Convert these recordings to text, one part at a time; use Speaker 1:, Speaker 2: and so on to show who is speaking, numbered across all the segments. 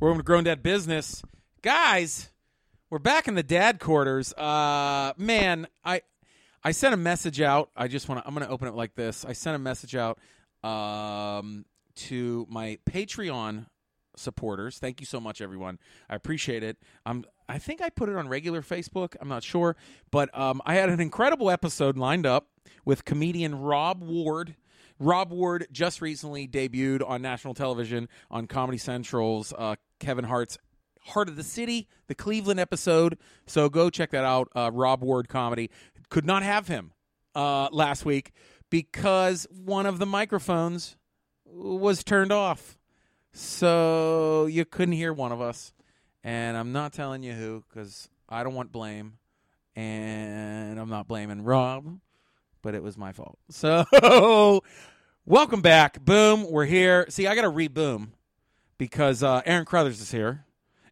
Speaker 1: Welcome to Grown Dad Business, guys. We're back in the dad quarters. Uh, man, I I sent a message out. I just want to. I'm going to open it like this. I sent a message out um, to my Patreon supporters. Thank you so much, everyone. I appreciate it. I'm. I think I put it on regular Facebook. I'm not sure, but um, I had an incredible episode lined up with comedian Rob Ward. Rob Ward just recently debuted on national television on Comedy Central's uh, Kevin Hart's Hart of the City, the Cleveland episode. So go check that out. Uh, Rob Ward comedy. Could not have him uh, last week because one of the microphones was turned off. So you couldn't hear one of us. And I'm not telling you who because I don't want blame. And I'm not blaming Rob, but it was my fault. So welcome back. Boom. We're here. See, I got to reboom because uh, Aaron Crothers is here,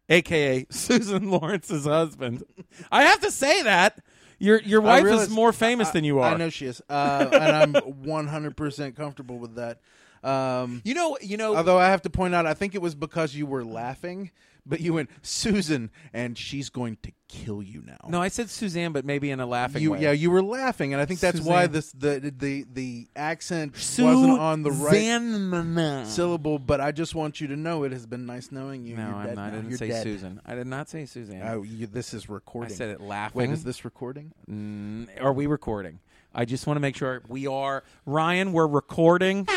Speaker 1: aka Susan Lawrence's husband. I have to say that your your wife
Speaker 2: realize-
Speaker 1: is more famous than you are.
Speaker 2: I know she is, uh, and I'm 100% comfortable with that. Um,
Speaker 1: You know, you know.
Speaker 2: although I have to point out, I think it was because you were laughing, but you went Susan, and she's going to kill you now.
Speaker 1: no, I said Suzanne, but maybe in a laughing
Speaker 2: you
Speaker 1: way.
Speaker 2: yeah, you were laughing, and I think that's why
Speaker 1: Suzanne.
Speaker 2: this the the the accent wasn't on the right
Speaker 1: Suzanne.
Speaker 2: syllable. But I just want you to know it has been nice knowing you.
Speaker 1: No,
Speaker 2: You're
Speaker 1: I'm
Speaker 2: dead
Speaker 1: not. I
Speaker 2: now.
Speaker 1: didn't
Speaker 2: You're
Speaker 1: say
Speaker 2: dead.
Speaker 1: Susan. I did not say Suzanne.
Speaker 2: Oh, you, this is recording.
Speaker 1: I
Speaker 2: recording.
Speaker 1: said it laughing.
Speaker 2: Wait, is this recording?
Speaker 1: Mm, are we recording? I just want to make sure we are. Ryan, we're recording.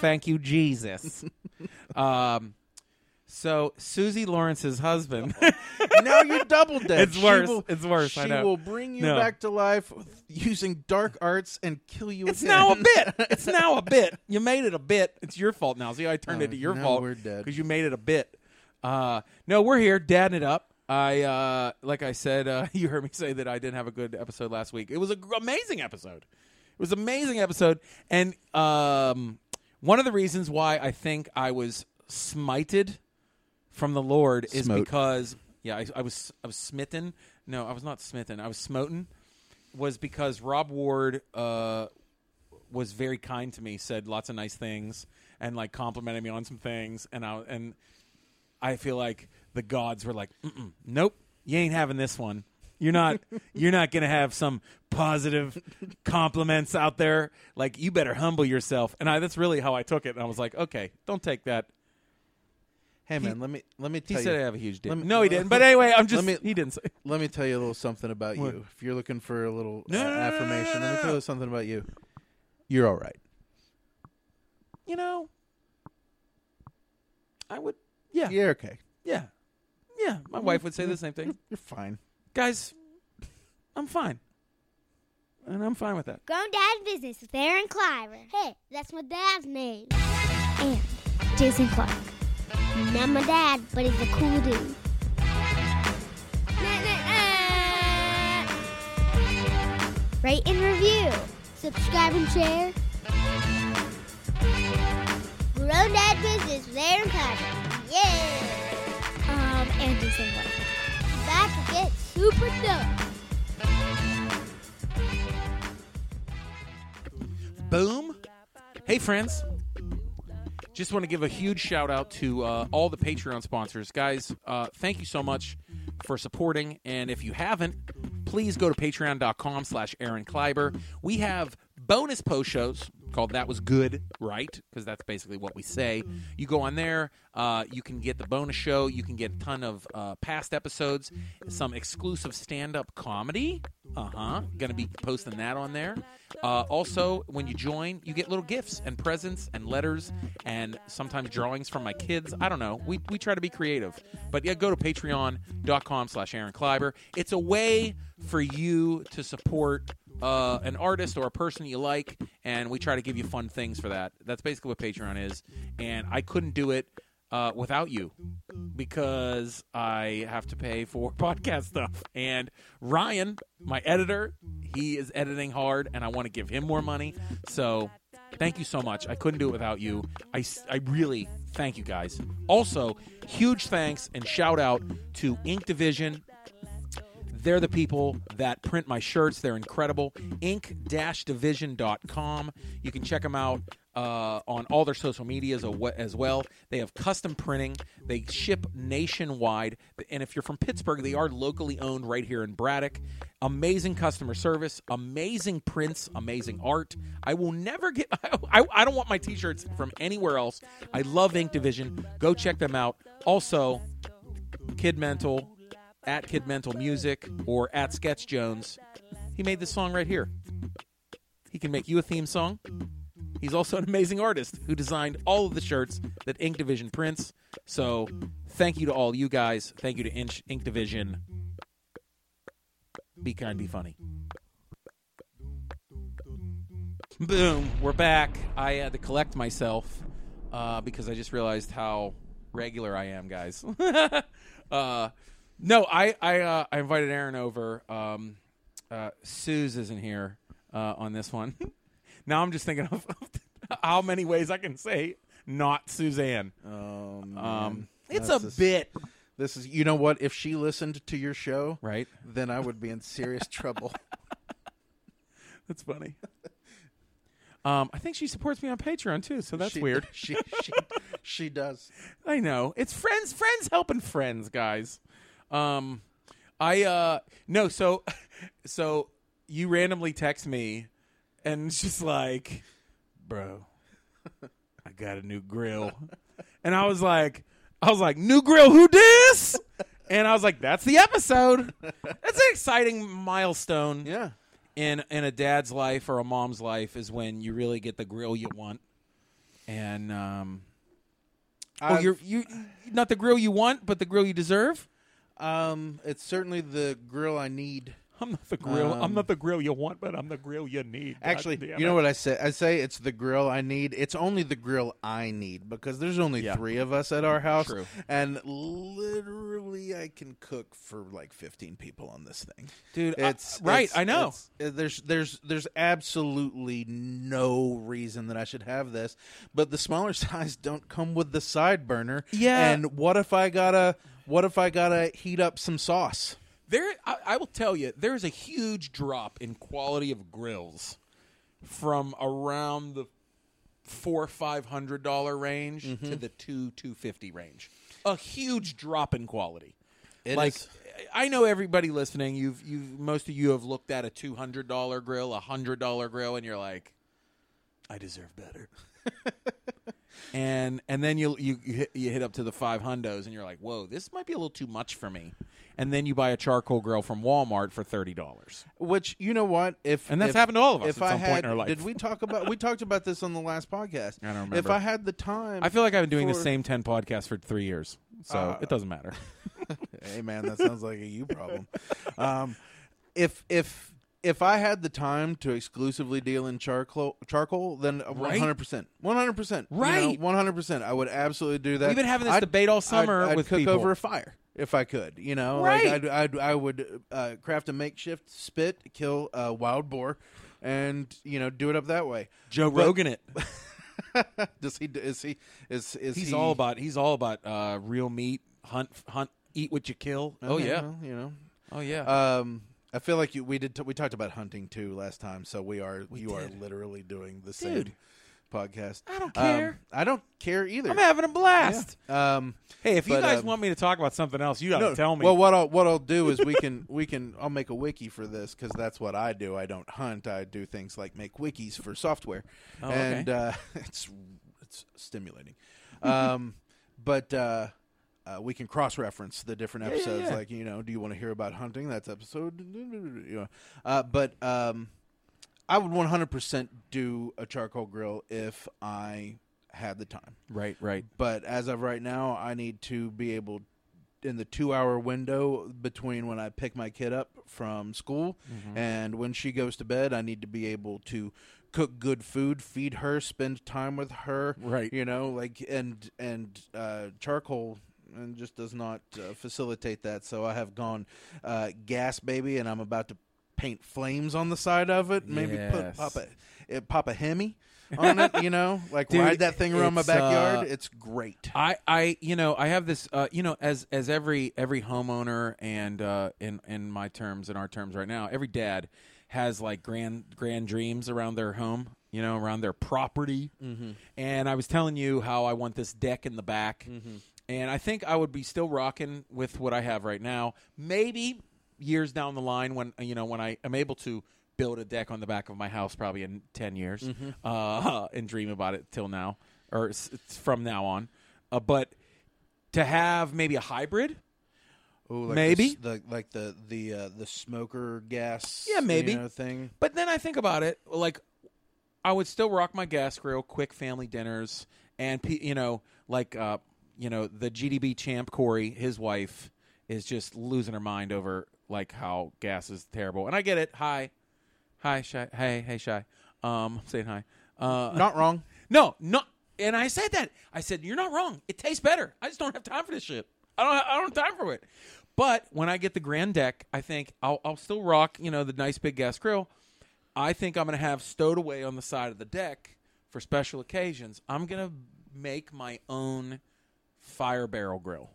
Speaker 1: Thank you, Jesus. um, so Susie Lawrence's husband.
Speaker 2: now you're double dead.
Speaker 1: It's
Speaker 2: She
Speaker 1: worse.
Speaker 2: will-
Speaker 1: It's worse,
Speaker 2: She will bring you
Speaker 1: No.
Speaker 2: back to life using dark arts and kill you.
Speaker 1: it's
Speaker 2: again.
Speaker 1: now a bit. It's now a bit. You made it a bit. It's your fault now. See, I turned
Speaker 2: Oh,
Speaker 1: it to your
Speaker 2: now
Speaker 1: fault
Speaker 2: we're dead.
Speaker 1: because you made it a bit. Uh, no, we're here, dadding it up. I uh, like I said, uh, you heard me say that I didn't have a good episode last week. It was an amazing episode. It was an amazing episode, and um, one of the reasons why I think I was smited from the Lord is
Speaker 2: Smote.
Speaker 1: because yeah, I, I was I was smitten. No, I was not smitten. I was smoten. Was because Rob Ward uh, was very kind to me, said lots of nice things, and like complimented me on some things, and I and I feel like the gods were like, "Nope, you ain't having this one. You're not. you're not gonna have some positive compliments out there. Like you better humble yourself." And I, that's really how I took it. And I was like, "Okay, don't take that."
Speaker 2: Hey man, let me let me
Speaker 1: He
Speaker 2: tell
Speaker 1: said I
Speaker 2: you.
Speaker 1: have a huge dick.
Speaker 2: let me-
Speaker 1: no, he didn't. But anyway, I'm just.
Speaker 2: me-
Speaker 1: he didn't say.
Speaker 2: Let me tell you a little something about
Speaker 1: What?
Speaker 2: you. If you're looking for a little
Speaker 1: No,
Speaker 2: uh,
Speaker 1: no, no, no,
Speaker 2: affirmation,
Speaker 1: no,
Speaker 2: let me tell
Speaker 1: no.
Speaker 2: you something about you. You're all right.
Speaker 1: You know, I would. Yeah, yeah,
Speaker 2: You're okay.
Speaker 1: Yeah, yeah. My wife would say the same thing.
Speaker 2: You're fine.
Speaker 1: Guys, I'm fine, and I'm fine with that.
Speaker 3: Grown Dad Business with Aaron Kleiber. Hey, that's my dad's name. And Jason Clark. Not my dad, but he's a cool dude. Rate and review. Subscribe and share. Grown Dad Business with Aaron Kleiber. Yeah. Um, and Jason Clark. Back get super dope.
Speaker 1: Boom. Hey, friends. Just want to give a huge shout out to uh, all the Patreon sponsors. Guys, uh, thank you so much for supporting. And if you haven't, please go to patreon.com slash Aaron Kleiber. We have bonus post shows called That Was Good, right? Because that's basically what we say. You go on there, uh, you can get the bonus show, you can get a ton of uh, past episodes, some exclusive stand up comedy. Uh huh. Gonna be posting that on there. Uh, also, when you join, you get little gifts and presents and letters and sometimes drawings from my kids. I don't know. We, we try to be creative. But yeah, go to patreon.com slash Aaron Kleiber. It's a way for you to support uh, an artist or a person you like, and we try to give you fun things for that. That's basically what Patreon is. And I couldn't do it uh, without you because I have to pay for podcast stuff. And Ryan, my editor, he is editing hard, and I want to give him more money. So thank you so much. I couldn't do it without you. I, I really thank you guys. Also, huge thanks and shout out to Ink Division. They're the people that print my shirts. They're incredible. Ink-division.com. You can check them out. uh, on all their social medias as well. They have custom printing. They ship nationwide. And if you're from Pittsburgh, they are locally owned right here in Braddock. Amazing customer service, amazing prints, amazing art. I will never get, I, I don't want my t shirts from anywhere else. I love Ink Division. Go check them out. Also, Kid Mental, at Kid Mental Music, or at Sketch Jones. He made this song right here. He can make you a theme song. He's also an amazing artist who designed all of the shirts that Ink Division prints. So, thank you to all you guys. Thank you to Inch, Ink Division. Be kind, be funny. Boom, we're back. I had to collect myself uh, because I just realized how regular I am, guys. uh, no, I I, uh, I invited Aaron over. Um, uh, Suze isn't here uh, on this one. now I'm just thinking of how many ways I can say not Suzanne.
Speaker 2: Oh, man.
Speaker 1: Um, it's
Speaker 2: That's
Speaker 1: a
Speaker 2: just-
Speaker 1: bit,
Speaker 2: This is, you know what? If she listened to your show,
Speaker 1: right?
Speaker 2: then I would be in serious trouble.
Speaker 1: That's funny. Um, I think she supports me on Patreon too, so that's
Speaker 2: She-
Speaker 1: weird.
Speaker 2: She, she, she does.
Speaker 1: I know. It's friends, friends helping friends, guys. Um, I uh no, so so you randomly text me, and it's just like, bro, I got a new grill, and I was like, I was like, new grill, who dis? And I was like, that's the episode. That's an exciting milestone
Speaker 2: Yeah.
Speaker 1: in in a dad's life or a mom's life is when you really get the grill you want. And um oh,
Speaker 2: I've-
Speaker 1: you're you not the grill you want, but the grill you deserve.
Speaker 2: Um, it's certainly the grill I need.
Speaker 1: I'm not the grill. I'm
Speaker 2: Um,
Speaker 1: not the grill you want, but I'm the grill you need.
Speaker 2: Actually, you know what I say? I say it's the grill I need. It's only the grill I need because there's only
Speaker 1: Yeah.
Speaker 2: three of us at our house,
Speaker 1: True.
Speaker 2: and literally I can cook for like 15 people on this thing.
Speaker 1: dude? I-
Speaker 2: It's
Speaker 1: right.
Speaker 2: it's-
Speaker 1: I know.
Speaker 2: it's- uh, there's there's there's absolutely no reason that I should have this, but the smaller size don't come with the side burner.
Speaker 1: Yeah.
Speaker 2: And what if I gotta what if I gotta heat up some sauce?
Speaker 1: There, I, I will tell you, there's a huge drop in quality of grills from around the four five hundred dollar range
Speaker 2: Mm-hmm.
Speaker 1: to the two two fifty range. A huge drop in quality.
Speaker 2: It
Speaker 1: like
Speaker 2: is-
Speaker 1: I know everybody listening, you've you've most of you have looked at a two hundred dollar grill, a hundred dollar grill, and you're like, I deserve better. and and then you you you hit, you hit up to the five hundos, and you're like, whoa, this might be a little too much for me. And then you buy a charcoal grill from Walmart for thirty dollars.
Speaker 2: Which you know what? If
Speaker 1: And that's
Speaker 2: if-
Speaker 1: happened to all of us
Speaker 2: If
Speaker 1: at
Speaker 2: I had,
Speaker 1: point in our life.
Speaker 2: did we talk about? We talked about this on the last podcast.
Speaker 1: I don't remember. If.
Speaker 2: I had the time,
Speaker 1: I feel like I've been doing the same ten podcasts for three years, so
Speaker 2: Uh,
Speaker 1: it doesn't matter.
Speaker 2: hey man, that sounds like a you problem. Um, if if if I had the time to exclusively deal in charcoal, charcoal, then hundred percent, one hundred percent,
Speaker 1: Right.
Speaker 2: one hundred percent, I would absolutely do that.
Speaker 1: We've been having this
Speaker 2: I'd-
Speaker 1: debate all summer
Speaker 2: I'd, I'd
Speaker 1: with
Speaker 2: cook
Speaker 1: people.
Speaker 2: over a fire if I could. You know,
Speaker 1: Right.
Speaker 2: like I'd, I'd I would uh, craft a makeshift spit, kill a wild boar, and you know do it up that way.
Speaker 1: Joe
Speaker 2: But-
Speaker 1: Rogan, it.
Speaker 2: Does he? Is he? Is is
Speaker 1: He's
Speaker 2: he,
Speaker 1: all about he's all about uh, real meat, hunt, hunt, eat what you kill. Oh
Speaker 2: Okay,
Speaker 1: yeah,
Speaker 2: well, you know.
Speaker 1: oh yeah.
Speaker 2: Um, I feel like you, we did. T- we talked about hunting too last time, so we are. you are literally doing the
Speaker 1: Dude.
Speaker 2: same podcast.
Speaker 1: I don't
Speaker 2: Um,
Speaker 1: care.
Speaker 2: I don't care either.
Speaker 1: I'm having a blast.
Speaker 2: um,
Speaker 1: Hey, if you guys
Speaker 2: um,
Speaker 1: want me to talk about something else, you got to
Speaker 2: no,
Speaker 1: tell me.
Speaker 2: Well, what I'll what I'll do is we can we can I'll make a wiki for this because that's what I do. I don't hunt. I do things like make wikis for software,
Speaker 1: Oh, okay.
Speaker 2: and uh, it's it's stimulating. Um, but uh, uh, we can cross reference the different
Speaker 1: Yeah, yeah,
Speaker 2: episodes.
Speaker 1: yeah.
Speaker 2: Like you know, do you want to hear about hunting? That's episode. You know, uh, but um, I would one hundred percent do a charcoal grill if I had the time
Speaker 1: right, right.
Speaker 2: but as of right now, I need to be able in the two hour window between when I pick my kid up from school
Speaker 1: Mm-hmm.
Speaker 2: and when she goes to bed, I need to be able to cook good food, feed her, spend time with her.
Speaker 1: Right.
Speaker 2: You know, like and and uh, charcoal and just does not uh, facilitate that. So I have gone uh, gas baby, and I'm about to paint flames on the side of it. Maybe put pop a uh, pop a hemi on it. You know, like
Speaker 1: Dude,
Speaker 2: ride that thing around my backyard.
Speaker 1: uh,
Speaker 2: it's great.
Speaker 1: I, I, you know, I have this, uh, you know, as as every every homeowner and uh, in in my terms, in our terms right now, every dad has like grand grand dreams around their home. you know, around their property. Mm-hmm. And I was telling you how I want this deck in the back. And I think I would be still rocking with what I have right now. Maybe years down the line when you know when I am able to build a deck on the back of my house, probably in ten years, uh, and dream about it till now or s- it's from now on. Uh, but to have maybe a hybrid,
Speaker 2: Ooh, like
Speaker 1: Maybe.
Speaker 2: the, the like the the uh, the smoker gas.
Speaker 1: Yeah, maybe.
Speaker 2: you know, thing.
Speaker 1: But then I think about it, like I would still rock my gas grill, quick family dinners, and you know, like uh, you know, the GDB champ Corey, his wife is just losing her mind over like how gas is terrible. And I get it. Hi, hi, shy. Hey, hey, shy. Um, I'm saying hi. Uh,
Speaker 2: Not wrong.
Speaker 1: no, no. And I said that. I said you're not wrong. It tastes better. I just don't have time for this shit. I don't. I don't have time for it. But when I get the grand deck, I think I'll, I'll still rock. You know the nice big gas grill. I think I'm going to have stowed away on the side of the deck for special occasions. I'm going to make my own fire barrel grill.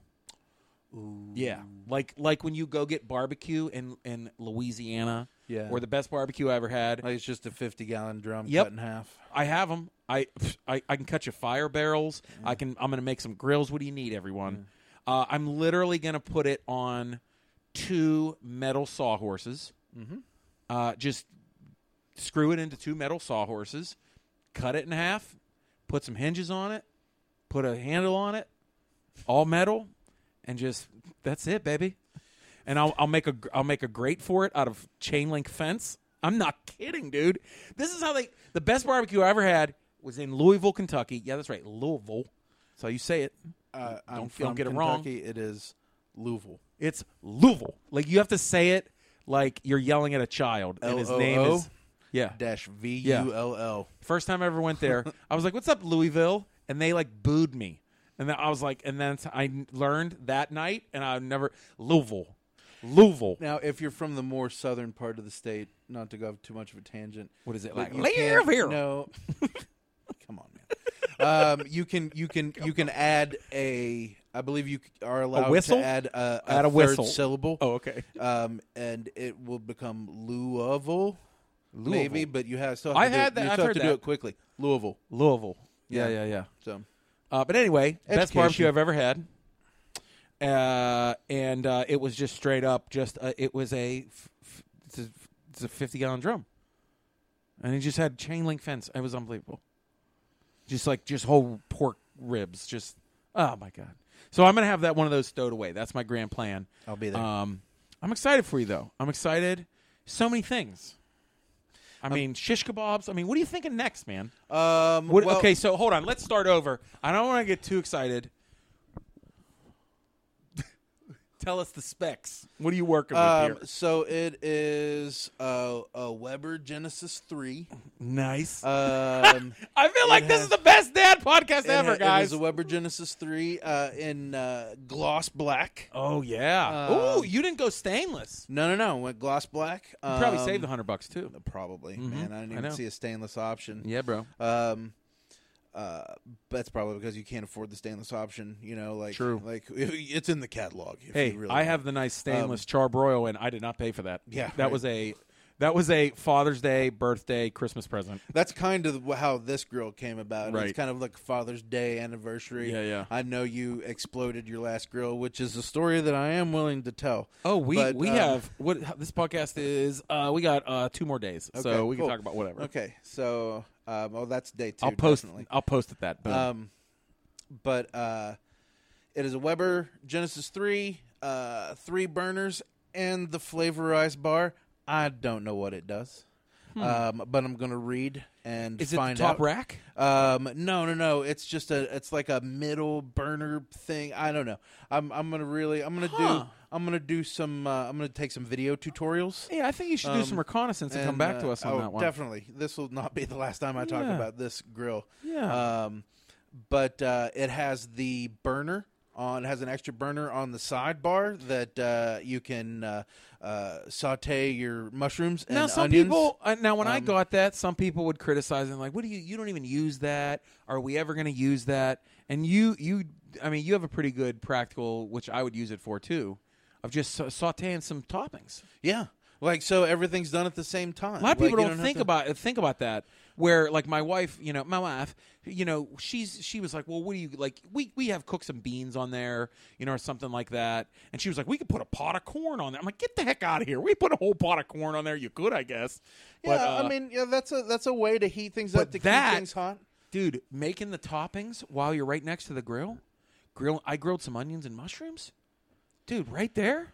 Speaker 1: Yeah, like like when you go get barbecue in in Louisiana.
Speaker 2: Yeah.
Speaker 1: or the best barbecue I ever had.
Speaker 2: Like it's just a fifty gallon drum
Speaker 1: Yep.
Speaker 2: cut in half.
Speaker 1: I have them. I, I I can cut you fire barrels. I can. I'm going to make some grills. What do you need, everyone? Uh, I'm literally going to put it on two metal sawhorses. Mm-hmm. Uh, just screw it into two metal sawhorses, cut it in half, put some hinges on it, put a handle on it, all metal, and just that's it, baby. And I'll I'll make a I'll make a grate for it out of chain link fence. I'm not kidding, dude. This is how they the best barbecue I ever had was in Louisville, Kentucky. Yeah, that's right, Louisville. That's how you say it.
Speaker 2: Uh,
Speaker 1: Don't- don't get it wrong.
Speaker 2: It is Louisville.
Speaker 1: It's Louisville. Like you have to say it like you're yelling at a child. And his name
Speaker 2: L-O-O?
Speaker 1: is yeah.
Speaker 2: Dash V U L L.
Speaker 1: First time I ever went there, I was like, "What's up, Louisville?" And they like booed me, and then I was like, and then I learned that night, and I never Louisville, Louisville.
Speaker 2: Now, if you're from the more southern part of the state, not to go off too much of a tangent,
Speaker 1: What is it like? Live here.
Speaker 2: No, come on, man. Um, you can you can you can add a. I believe you are allowed to add a, a,
Speaker 1: Add a
Speaker 2: third
Speaker 1: whistle.
Speaker 2: syllable.
Speaker 1: Oh, okay.
Speaker 2: um, and it will become Louisville, maybe. But you have still. Have
Speaker 1: I
Speaker 2: to do
Speaker 1: had
Speaker 2: it,
Speaker 1: that-
Speaker 2: You
Speaker 1: I've
Speaker 2: still have
Speaker 1: heard
Speaker 2: to do it quickly. Louisville.
Speaker 1: Louisville. Yeah,
Speaker 2: Yeah.
Speaker 1: yeah, yeah.
Speaker 2: So
Speaker 1: Uh, but anyway, best
Speaker 2: Education.
Speaker 1: barbecue I've ever had. Uh, and uh, it was just straight up, just uh, it was a, f- f- it's a, it's a fifty gallon drum, and it just had chain link fence. It was unbelievable. Just like just whole pork ribs, just oh my god. So I'm gonna have that one of those stowed away. That's my grand plan.
Speaker 2: I'll be there.
Speaker 1: Um, I'm excited for you though. I'm excited. So many things. I mean, shish kebabs. I mean, what are you thinking next, man?
Speaker 2: um,
Speaker 1: What,
Speaker 2: well,
Speaker 1: okay, so hold on. Let's start over. I don't want to get too excited. Tell us the specs. What are you working with
Speaker 2: Um,
Speaker 1: here?
Speaker 2: so it is uh, a Weber Genesis three.
Speaker 1: Nice.
Speaker 2: Um,
Speaker 1: I feel like this
Speaker 2: has-
Speaker 1: is the best dad podcast
Speaker 2: it
Speaker 1: ever,
Speaker 2: ha- It
Speaker 1: guys.
Speaker 2: is a Weber Genesis three uh, in uh, gloss black.
Speaker 1: oh yeah.
Speaker 2: Um,
Speaker 1: Ooh, you didn't go stainless.
Speaker 2: No, no, no. Went gloss black.
Speaker 1: You probably
Speaker 2: Um,
Speaker 1: saved a hundred bucks too.
Speaker 2: Probably, man. I didn't
Speaker 1: I
Speaker 2: even
Speaker 1: know.
Speaker 2: see a stainless option.
Speaker 1: Yeah, bro.
Speaker 2: Um, uh, that's probably because you can't afford the stainless option. You know, like
Speaker 1: True.
Speaker 2: like it's in the catalog. If
Speaker 1: Hey,
Speaker 2: you really
Speaker 1: I
Speaker 2: want.
Speaker 1: have the nice stainless charbroil, and I did not pay for that.
Speaker 2: Yeah,
Speaker 1: that
Speaker 2: right.
Speaker 1: was a that was a Father's Day, birthday, Christmas present.
Speaker 2: That's kind of how this grill came about.
Speaker 1: Right.
Speaker 2: It's kind of like Father's Day anniversary.
Speaker 1: Yeah, yeah.
Speaker 2: I know you exploded your last grill, which is a story that I am willing to tell.
Speaker 1: Oh, we
Speaker 2: But,
Speaker 1: we
Speaker 2: um,
Speaker 1: have what this podcast is. Uh, we got uh, two more days, so
Speaker 2: Okay,
Speaker 1: we can talk about whatever.
Speaker 2: Okay, so um, oh, that's day 2
Speaker 1: I'll post.
Speaker 2: definitely.
Speaker 1: I'll post it that. Boom.
Speaker 2: Um, but uh, it is a Weber Genesis three, uh, three burners, and the Flavorizer bar. I don't know what it does, um, but I'm gonna read and
Speaker 1: Hmm. is it
Speaker 2: find
Speaker 1: the top
Speaker 2: out.
Speaker 1: rack?
Speaker 2: Um, no, no, no. It's just a. It's like a middle burner thing. I don't know. I'm. I'm gonna really. I'm gonna
Speaker 1: Huh.
Speaker 2: do. I'm gonna do some. Uh, I'm gonna take some video tutorials.
Speaker 1: Yeah, I think you should do
Speaker 2: Um,
Speaker 1: some reconnaissance and, come
Speaker 2: and,
Speaker 1: back to
Speaker 2: uh,
Speaker 1: us on
Speaker 2: oh,
Speaker 1: that one.
Speaker 2: Definitely. This will not be the last time I talk
Speaker 1: Yeah.
Speaker 2: about this grill.
Speaker 1: Yeah.
Speaker 2: Um, but uh, it has the burner on. Has an extra burner on the sidebar that uh, you can uh, uh, saute your mushrooms and
Speaker 1: now some
Speaker 2: onions.
Speaker 1: people. Uh, now when I
Speaker 2: Um,
Speaker 1: got that, some people would criticize and like, "What do you? You don't even use that? Are we ever going to use that?" And you, you, I mean, you have a pretty good practical, which I would use it for too, of just sautéing some toppings.
Speaker 2: Yeah. Like so, everything's done at the same time.
Speaker 1: A lot of
Speaker 2: Like,
Speaker 1: people
Speaker 2: you
Speaker 1: don't, think
Speaker 2: to-
Speaker 1: about think about that. Where like my wife, you know, my wife, you know, she's she was like, well, what do you like? We we have cooked some beans on there, you know, or something like that, and she was like, we could put a pot of corn on there. I'm like, get the heck out of here. We put a whole pot of corn on there. You could, I guess.
Speaker 2: Yeah,
Speaker 1: But, uh,
Speaker 2: I mean, yeah, that's a that's a way to heat things up to
Speaker 1: that-
Speaker 2: keep things hot.
Speaker 1: dude, making the toppings while you're right next to the grill. Grill. I grilled some onions and mushrooms, dude, right there,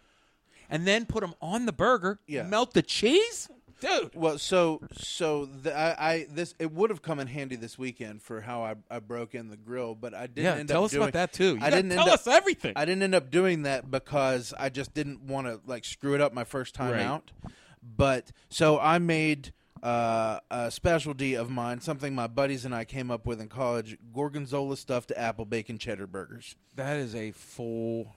Speaker 1: and then put them on the burger.
Speaker 2: Yeah.
Speaker 1: Melt the cheese, dude.
Speaker 2: Well, so so the, I, I this it would have come in handy this weekend for how I, I broke in the grill, but I didn't
Speaker 1: Yeah,
Speaker 2: end
Speaker 1: tell
Speaker 2: up
Speaker 1: us
Speaker 2: doing,
Speaker 1: about that too. You
Speaker 2: I didn't
Speaker 1: tell
Speaker 2: end up,
Speaker 1: us everything.
Speaker 2: I didn't end up doing that because I just didn't want to like screw it up my first time
Speaker 1: Right.
Speaker 2: out. But so I made uh, a specialty of mine, something my buddies and I came up with in college: gorgonzola stuffed apple bacon cheddar burgers.
Speaker 1: That is a full.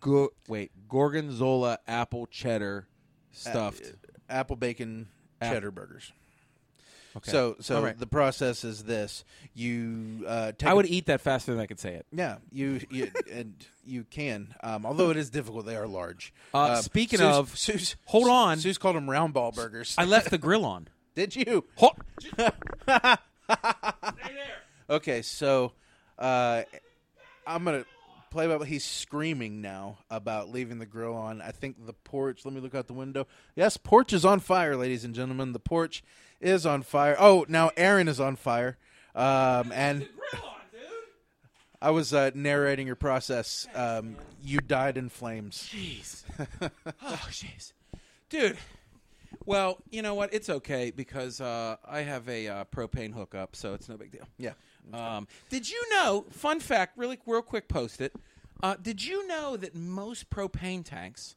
Speaker 1: Go wait, gorgonzola apple cheddar stuffed.
Speaker 2: Apple bacon
Speaker 1: App-
Speaker 2: cheddar burgers.
Speaker 1: Okay.
Speaker 2: So so
Speaker 1: All right.
Speaker 2: the process is this: you uh, take
Speaker 1: I
Speaker 2: a
Speaker 1: would eat that faster than I could say it.
Speaker 2: Yeah, you, you and you can. Um, although it is difficult, they are large.
Speaker 1: Uh,
Speaker 2: Um,
Speaker 1: speaking
Speaker 2: Sue's-
Speaker 1: of-
Speaker 2: Sue's,
Speaker 1: hold on.
Speaker 2: Sue's called them round ball burgers.
Speaker 1: I left the grill on.
Speaker 2: Did you?
Speaker 1: Ho-
Speaker 2: Okay, so uh, I'm gonna play by. He's screaming now about leaving the grill on. I think the porch. Let me look out the window. Yes, porch is on fire, ladies and gentlemen. The porch is on fire. Oh, now Aaron is on fire. Um, and I was uh, narrating your process. Um, you died in flames.
Speaker 1: Jeez. oh, jeez. Dude. Well, you know what? It's okay because uh, I have a uh, propane hookup, so it's no big deal.
Speaker 2: Yeah.
Speaker 1: Um, did you know? Fun fact, really, real quick, post it. Uh, did you know that most propane tanks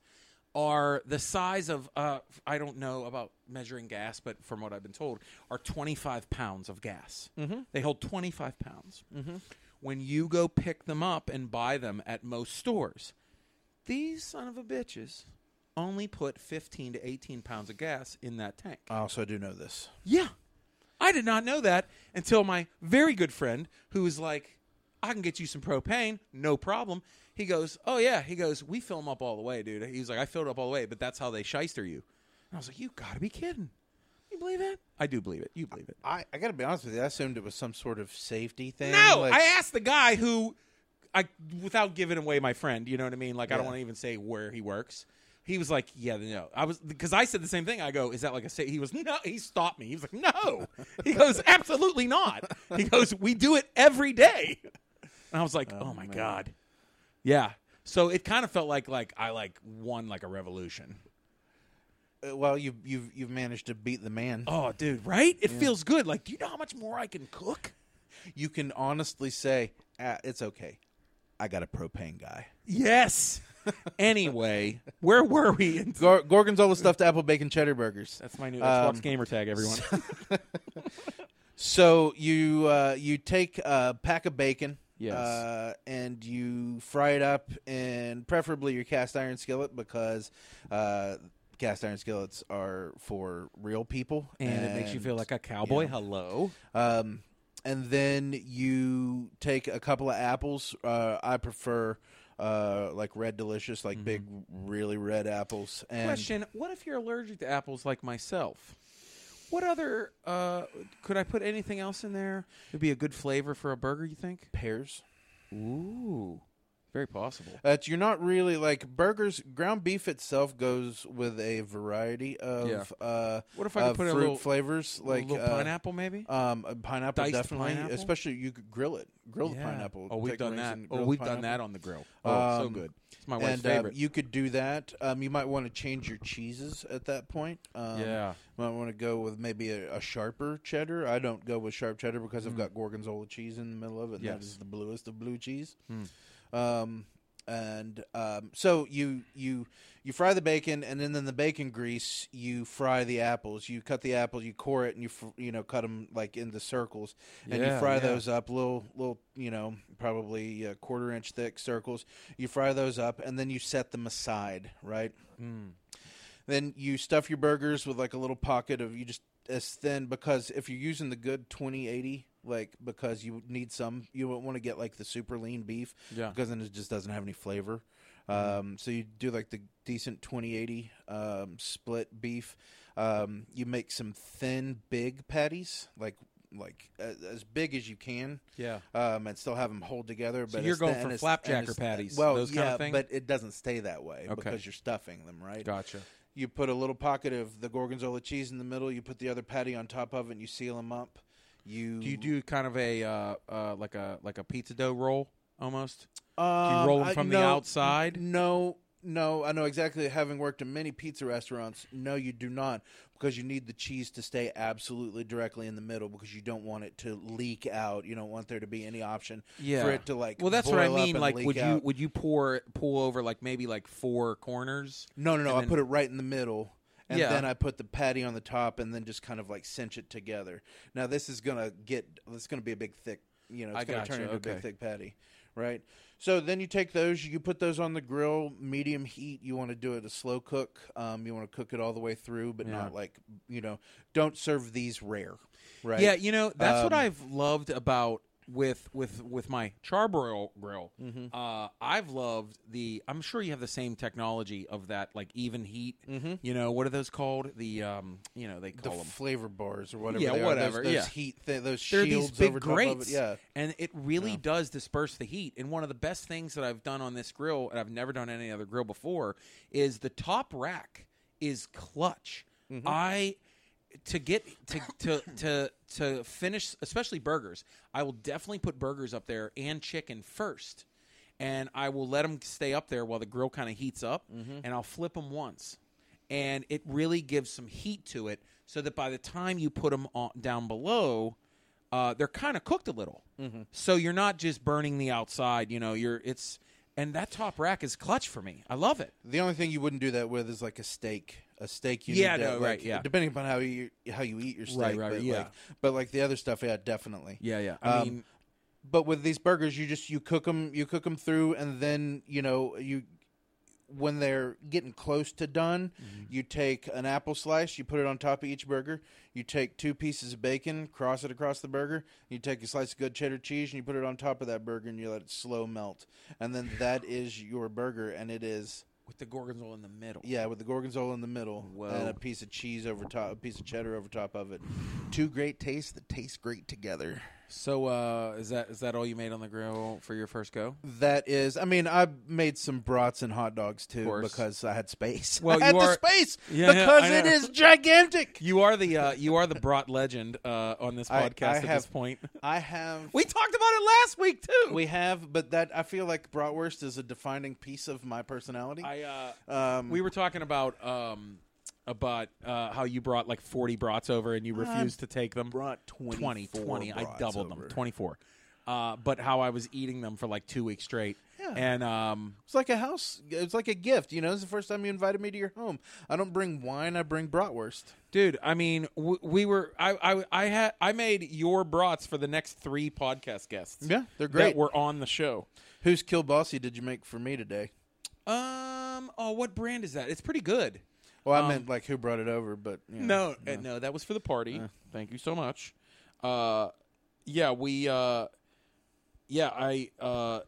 Speaker 1: are the size of? Uh, I don't know about measuring gas, but from what I've been told, are twenty five pounds of gas. Mm-hmm. They hold twenty five pounds. Mm-hmm. When you go pick them up and buy them at most stores, these son of a bitches only put fifteen to eighteen pounds of gas in that tank.
Speaker 2: I also do know this.
Speaker 1: Yeah. I did not know that until my very good friend, who was like, I can get you some propane, no problem. He goes, Oh, yeah. He goes, We fill them up all the way, dude. He's like, I filled up all the way, but that's how they shyster you. And I was like, You gotta be kidding. You believe it? I do believe it. You believe it.
Speaker 2: I, I got to be honest with you. I assumed it was some sort of safety thing.
Speaker 1: No,
Speaker 2: like-
Speaker 1: I asked the guy who, I without giving away my friend, you know what I mean? Like, I don't
Speaker 2: Yeah.
Speaker 1: to even say where he works. He was like, "Yeah, no." I was because I said the same thing. I go, "Is that like a sa-? He was no. He stopped me. He was like, "No." He goes, "Absolutely not." He goes, "We do it every day." And I was like, "Oh, my
Speaker 2: man.
Speaker 1: god." Yeah. So it kind of felt like like I like won like a revolution.
Speaker 2: Uh, well, you've you've you've managed to beat the man.
Speaker 1: Oh, dude, right? It feels good. Like, do you know how much more I can cook?
Speaker 2: You can honestly say ah, it's okay. I got a propane guy.
Speaker 1: Yes. anyway, where were we?
Speaker 2: Gor- Gorgonzola stuffed apple bacon cheddar burgers.
Speaker 1: That's my new Xbox
Speaker 2: Um,
Speaker 1: gamer tag, everyone.
Speaker 2: So you uh, you take a pack of bacon,
Speaker 1: Yes.
Speaker 2: uh, and you fry it up in preferably your cast iron skillet because uh, cast iron skillets are for real people,
Speaker 1: and it makes you feel like a cowboy. Hello.
Speaker 2: Um, and then you take a couple of apples. Uh, I prefer uh, like red delicious, like big, really red apples. And
Speaker 1: Question: What if you're allergic to apples like myself? What other uh, could I put anything else in there? It'd be a good flavor for a burger. You think?
Speaker 2: pears.
Speaker 1: Ooh, very possible.
Speaker 2: Uh, you're not really like burgers. Ground beef itself goes with a variety of
Speaker 1: Yeah.
Speaker 2: uh,
Speaker 1: What if I could
Speaker 2: of
Speaker 1: put a
Speaker 2: fruit
Speaker 1: little-
Speaker 2: flavors like
Speaker 1: a little
Speaker 2: uh,
Speaker 1: pineapple, maybe.
Speaker 2: Um, uh, pineapple
Speaker 1: Diced
Speaker 2: definitely,
Speaker 1: pineapple?
Speaker 2: especially you could grill it, grill the
Speaker 1: Yeah.
Speaker 2: pineapple.
Speaker 1: Oh, we've
Speaker 2: Take
Speaker 1: done
Speaker 2: rings
Speaker 1: that.
Speaker 2: and
Speaker 1: Oh,
Speaker 2: grill
Speaker 1: we've
Speaker 2: pineapple.
Speaker 1: done that on the grill. Oh, so
Speaker 2: Um,
Speaker 1: good. It's my wife's
Speaker 2: and uh,
Speaker 1: favorite.
Speaker 2: you could do that. Um, you might want to change your cheeses at that point. Um,
Speaker 1: yeah.
Speaker 2: You might want to go with maybe a, a sharper cheddar. I don't go with sharp cheddar because I've got gorgonzola cheese in the middle of it. and That.
Speaker 1: Yes.
Speaker 2: is the bluest of blue cheese. Um, and um, so you you you fry the bacon, and then in the bacon grease you fry the apples. You cut the apples, you core it, and you fr- you know cut them like into circles, and you fry
Speaker 1: yeah.
Speaker 2: those up little little you know probably a quarter inch thick circles. You fry those up, and then you set them aside, right?
Speaker 1: Mm.
Speaker 2: Then you stuff your burgers with like a little pocket of you just as thin because if you're using the good 2080 like because you need some you won't want to get like the super lean beef
Speaker 1: Yeah.
Speaker 2: because then it just doesn't have any flavor. Um, so you do like the decent 2080 um, split beef. Um, you make some thin, big patties, like like uh, as big as you can,
Speaker 1: Yeah.
Speaker 2: um, and still have them hold together. But
Speaker 1: you're going for flapjacker patties,
Speaker 2: Well,
Speaker 1: those
Speaker 2: yeah,
Speaker 1: kind of
Speaker 2: but it doesn't stay that way
Speaker 1: Okay.
Speaker 2: because you're stuffing them, right?
Speaker 1: Gotcha.
Speaker 2: You put a little pocket of the gorgonzola cheese in the middle. You put the other patty on top of it, and you seal them up. You
Speaker 1: Do you do kind of a uh, uh, like a like a pizza dough roll almost?
Speaker 2: Um,
Speaker 1: roll 'em
Speaker 2: I-
Speaker 1: from the
Speaker 2: no,
Speaker 1: outside?
Speaker 2: No, no. I know exactly. Having worked in many pizza restaurants, no, you do not, because you need the cheese to stay absolutely directly in the middle, because you don't want it to leak out. You don't want there to be any option
Speaker 1: Yeah.
Speaker 2: for it to like.
Speaker 1: Well, that's what I mean. Like, would you
Speaker 2: out.
Speaker 1: would you pour pull over like maybe like four corners?
Speaker 2: No, no, no. I put it right in the middle. And
Speaker 1: Yeah.
Speaker 2: then I put the patty on the top, and then just kind of like cinch it together. Now this is gonna get. This is gonna be a big thick. You know, it's
Speaker 1: I
Speaker 2: gonna turn into a big thick patty, right? So then you take those, you put those on the grill, medium heat. You want to do it a slow cook. Um, you want to cook it all the way through, but
Speaker 1: Yeah.
Speaker 2: not like you know. Don't serve these rare, right?
Speaker 1: Yeah, you know that's what
Speaker 2: Um,
Speaker 1: I've loved about with with with my charbroil grill.
Speaker 2: Mm-hmm.
Speaker 1: Uh, I've loved the. I'm sure you have the same technology of that like even heat.
Speaker 2: Mm-hmm.
Speaker 1: You know what are those called? The um, you know they
Speaker 2: The
Speaker 1: call them.
Speaker 2: flavor bars or whatever.
Speaker 1: Yeah,
Speaker 2: they are.
Speaker 1: whatever,
Speaker 2: Those, those
Speaker 1: yeah.
Speaker 2: heat, th- those
Speaker 1: They're
Speaker 2: shields
Speaker 1: these big
Speaker 2: over top of
Speaker 1: grates,
Speaker 2: it. Yeah.
Speaker 1: and it really does disperse the heat. And one of the best things that I've done on this grill, and I've never done any other grill before, is the top rack is clutch.
Speaker 2: Mm-hmm.
Speaker 1: I to get to to to to finish, especially burgers. I will definitely put burgers up there and chicken first, and I will let them stay up there while the grill kind of heats up,
Speaker 2: Mm-hmm.
Speaker 1: and I'll flip them once, and it really gives some heat to it, so that by the time you put them on, down below, uh, they're kind of cooked a little.
Speaker 2: Mm-hmm.
Speaker 1: So you're not just burning the outside. You know, you're it's and that top rack is clutch for me. I love it.
Speaker 2: The only thing you wouldn't do that with is like a steak. A steak, you
Speaker 1: Yeah,
Speaker 2: need to,
Speaker 1: no,
Speaker 2: like,
Speaker 1: right, yeah.
Speaker 2: Depending upon how you how you eat your steak,
Speaker 1: Right, right,
Speaker 2: but
Speaker 1: yeah.
Speaker 2: Like, but like the other stuff, yeah, definitely.
Speaker 1: Yeah, yeah. I
Speaker 2: Um,
Speaker 1: mean,
Speaker 2: But with these burgers, you just you cook them, you cook them through, and then you know you when they're getting close to done,
Speaker 1: Mm-hmm.
Speaker 2: you take an apple slice, you put it on top of each burger. You take two pieces of bacon, cross it across the burger. You take a slice of good cheddar cheese, and you put it on top of that burger, and you let it slow melt. And then that is your burger, and it is
Speaker 1: with the gorgonzola in the middle.
Speaker 2: yeah, with the gorgonzola in the middle
Speaker 1: Whoa.
Speaker 2: and a piece of cheese over top, a piece of cheddar over top of it. Two great tastes that taste great together.
Speaker 1: So uh, is that is that all you made on the grill for your first go?
Speaker 2: That is, I mean, I made some brats and hot dogs too
Speaker 1: course.
Speaker 2: because I had space.
Speaker 1: Well,
Speaker 2: I had
Speaker 1: you
Speaker 2: the space
Speaker 1: Yeah, yeah,
Speaker 2: because
Speaker 1: I
Speaker 2: it is gigantic.
Speaker 1: You are the uh, you are the brought legend uh, on this
Speaker 2: I-
Speaker 1: podcast
Speaker 2: I
Speaker 1: at this point.
Speaker 2: I have.
Speaker 1: We talked about it last week too.
Speaker 2: We have, but that I feel like bratwurst is a defining piece of my personality.
Speaker 1: I uh,
Speaker 2: um,
Speaker 1: we were talking about um, about uh, how you brought like forty brats over and you refused to take them.
Speaker 2: brought
Speaker 1: 20,
Speaker 2: 24
Speaker 1: 20. I
Speaker 2: brats
Speaker 1: doubled
Speaker 2: over.
Speaker 1: them, 24. Uh, but how I was eating them for like two weeks straight.
Speaker 2: Yeah.
Speaker 1: And um,
Speaker 2: It's like a house. It's like a gift. You know, it's the first time you invited me to your home. I don't bring wine. I bring bratwurst.
Speaker 1: dude, I mean, w- we were, I, I, I had, I made your brats for the next three podcast guests.
Speaker 2: Yeah, they're great.
Speaker 1: That were on the show.
Speaker 2: Whose kielbasi did you make for me today?
Speaker 1: Um, oh, what brand is that? It's pretty good.
Speaker 2: Well, I
Speaker 1: Um,
Speaker 2: meant like who brought it over, but you
Speaker 1: No,
Speaker 2: know,
Speaker 1: uh, no, that was for the party. Thank you so much. Uh, yeah, we, uh, yeah, I, uh,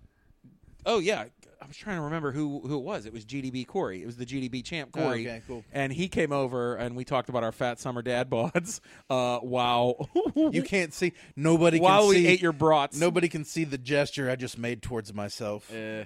Speaker 1: oh yeah, I was trying to remember who who it was. It was GDB Corey. It was the GDB champ
Speaker 2: Oh,
Speaker 1: Corey.
Speaker 2: okay, cool.
Speaker 1: And he came over and we talked about our fat summer dad bods. Uh, wow.
Speaker 2: You can't see. Nobody
Speaker 1: While
Speaker 2: can
Speaker 1: we
Speaker 2: see.
Speaker 1: ate your brats.
Speaker 2: nobody can see the gesture I just made towards myself.
Speaker 1: Eh.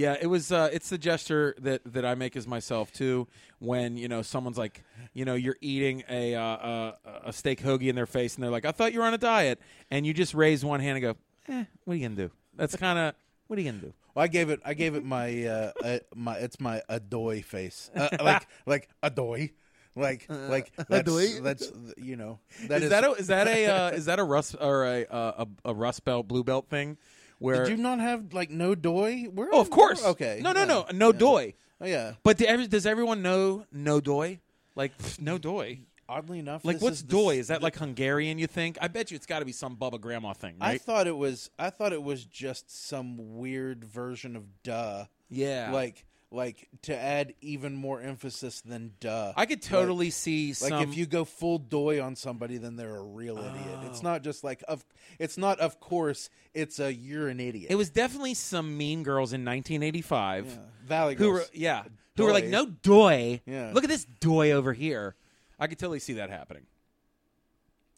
Speaker 1: Yeah, it was. Uh, it's the gesture that that I make as myself too. When you know someone's like, you know, you're eating a uh, a, a steak hoagie in their face, and they're like, "I thought you were on a diet," and you just raise one hand and go, "Eh, what are you gonna do?" That's kind of what are you gonna do?
Speaker 2: Well, I gave it. I gave it my uh, uh, my. It's my adoy face. Uh, like like adoy. Like like that's,
Speaker 1: adoy?
Speaker 2: that's you know that
Speaker 1: is, that a, is that a uh, is that a rust or a, uh, a a rust belt blue belt thing? Where
Speaker 2: Did you not have like no doy? Where?
Speaker 1: oh, of course,
Speaker 2: Okay.
Speaker 1: No, no,
Speaker 2: yeah.
Speaker 1: no, no doy.
Speaker 2: Oh, yeah.
Speaker 1: But do every, does everyone know no doy? Like pff, no doy.
Speaker 2: Oddly enough,
Speaker 1: Like
Speaker 2: this
Speaker 1: what's
Speaker 2: is the-
Speaker 1: doy? Is that like Hungarian? You think? I bet you it's got to be some Bubba Grandma thing,
Speaker 2: I
Speaker 1: right?
Speaker 2: thought it was. I thought it was just some weird version of duh.
Speaker 1: yeah,
Speaker 2: Like like to add even more emphasis than duh.
Speaker 1: I could totally see
Speaker 2: Like if you go full doy on somebody, then they're a real idiot.
Speaker 1: Oh.
Speaker 2: It's not just like of. It's not of course. It's a you're an idiot.
Speaker 1: it was definitely some mean girls in 1985
Speaker 2: Yeah. Valley
Speaker 1: who
Speaker 2: Girls.
Speaker 1: were yeah who were like no doy.
Speaker 2: Yeah.
Speaker 1: Look at this doy over here. I could totally see that happening.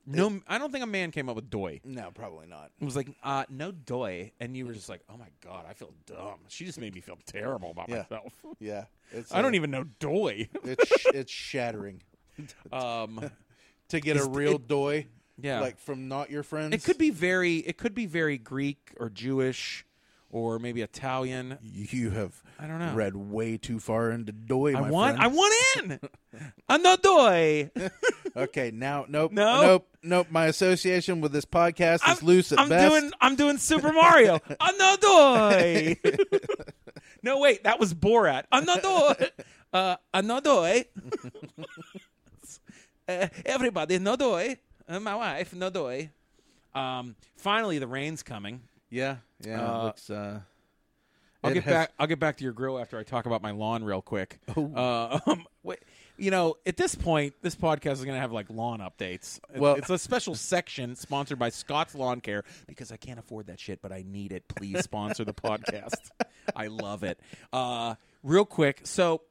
Speaker 1: No, I don't think a man came up with doy.
Speaker 2: No, probably not.
Speaker 1: It was like, uh, no doy, and you were just like, oh my god, I feel dumb. She just made me feel terrible about
Speaker 2: Yeah.
Speaker 1: myself.
Speaker 2: Yeah, it's.
Speaker 1: I don't
Speaker 2: uh,
Speaker 1: even know doy.
Speaker 2: It's sh- it's shattering
Speaker 1: um,
Speaker 2: to get a
Speaker 1: Is-
Speaker 2: real
Speaker 1: it-
Speaker 2: doy.
Speaker 1: yeah,
Speaker 2: like from not your friends.
Speaker 1: it could be very, it could be very Greek or Jewish, or maybe Italian.
Speaker 2: You have
Speaker 1: I don't know.
Speaker 2: read way too far into doy.
Speaker 1: I
Speaker 2: my
Speaker 1: want, I want in. a no doy.
Speaker 2: Okay, now nope,
Speaker 1: No?
Speaker 2: nope, nope. My association with this podcast is
Speaker 1: I'm,
Speaker 2: loose at
Speaker 1: I'm
Speaker 2: best.
Speaker 1: doing I'm doing Super Mario. I'm not Another. no, wait, that was Borat. I'm not Another. Uh, another. uh, everybody, another. Uh, my wife, another. Um, finally, the rain's coming.
Speaker 2: Yeah, yeah.
Speaker 1: Uh,
Speaker 2: looks, uh,
Speaker 1: I'll get
Speaker 2: has-
Speaker 1: back. I'll get back to your grill after I talk about my lawn real quick. Uh, um, wait, you know, at this point, this podcast is going to have like lawn updates.
Speaker 2: Well-
Speaker 1: it's a special section sponsored by Scott's Lawn Care because I can't afford that shit, but I need it. Please sponsor the podcast. I love it. Uh, real quick, so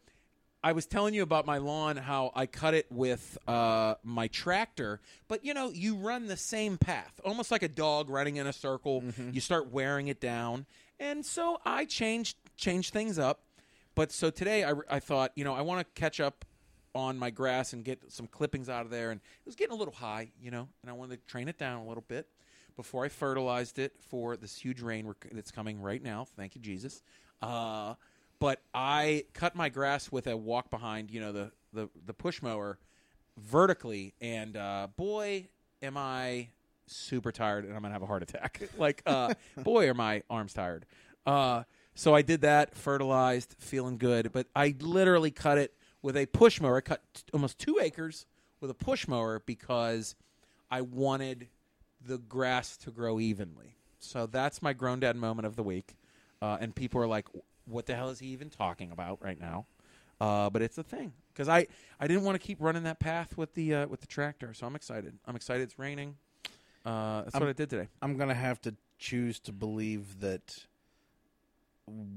Speaker 1: I was telling you about my lawn, how I cut it with uh, my tractor, but you know, you run the same path, almost like a dog running in a circle. You start wearing it down, and so I changed changed things up. But so today, I, I thought, you know, I want to catch up on my grass and get some clippings out of there, and it was getting a little high, you know, and I wanted to train it down a little bit before I fertilized it for this huge rain we're- that's coming right now. Thank you, Jesus. Uh, but I cut my grass with a walk behind, you know, the the, the push mower vertically, and uh, boy, am I super tired, and I'm gonna have a heart attack. like, uh, boy, are my arms tired. Uh, so I did that, fertilized, feeling good, but I literally cut it with a push mower. I cut t- almost two acres with a push mower because I wanted the grass to grow evenly. So that's my grown dad moment of the week. Uh, and people are like, "What the hell is he even talking about right now?" Uh, but it's a thing because I, I didn't want to keep running that path with the uh, with the tractor. So I'm excited. I'm excited. It's raining. Uh, that's what
Speaker 2: I'm-
Speaker 1: I did today.
Speaker 2: I'm gonna have to choose to believe that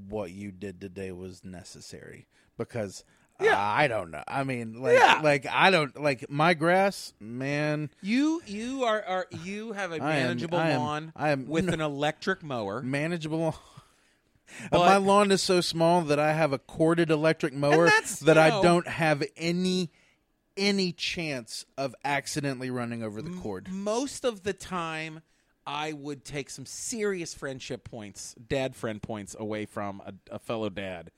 Speaker 2: what you did today was necessary because
Speaker 1: Yeah.
Speaker 2: I don't know. I mean, like,
Speaker 1: Yeah.
Speaker 2: like I don't like my grass, man.
Speaker 1: You you are, are you have a
Speaker 2: I am-
Speaker 1: manageable
Speaker 2: I am-
Speaker 1: lawn
Speaker 2: I am-
Speaker 1: with
Speaker 2: no.
Speaker 1: an electric mower.
Speaker 2: Manageable.
Speaker 1: But-
Speaker 2: my lawn is so small that I have a corded electric mower
Speaker 1: that's,
Speaker 2: that
Speaker 1: you
Speaker 2: I
Speaker 1: know-
Speaker 2: don't have any any chance of accidentally running over the cord.
Speaker 1: Most of the time, I would take some serious friendship points, dad friend points, away from a, a fellow dad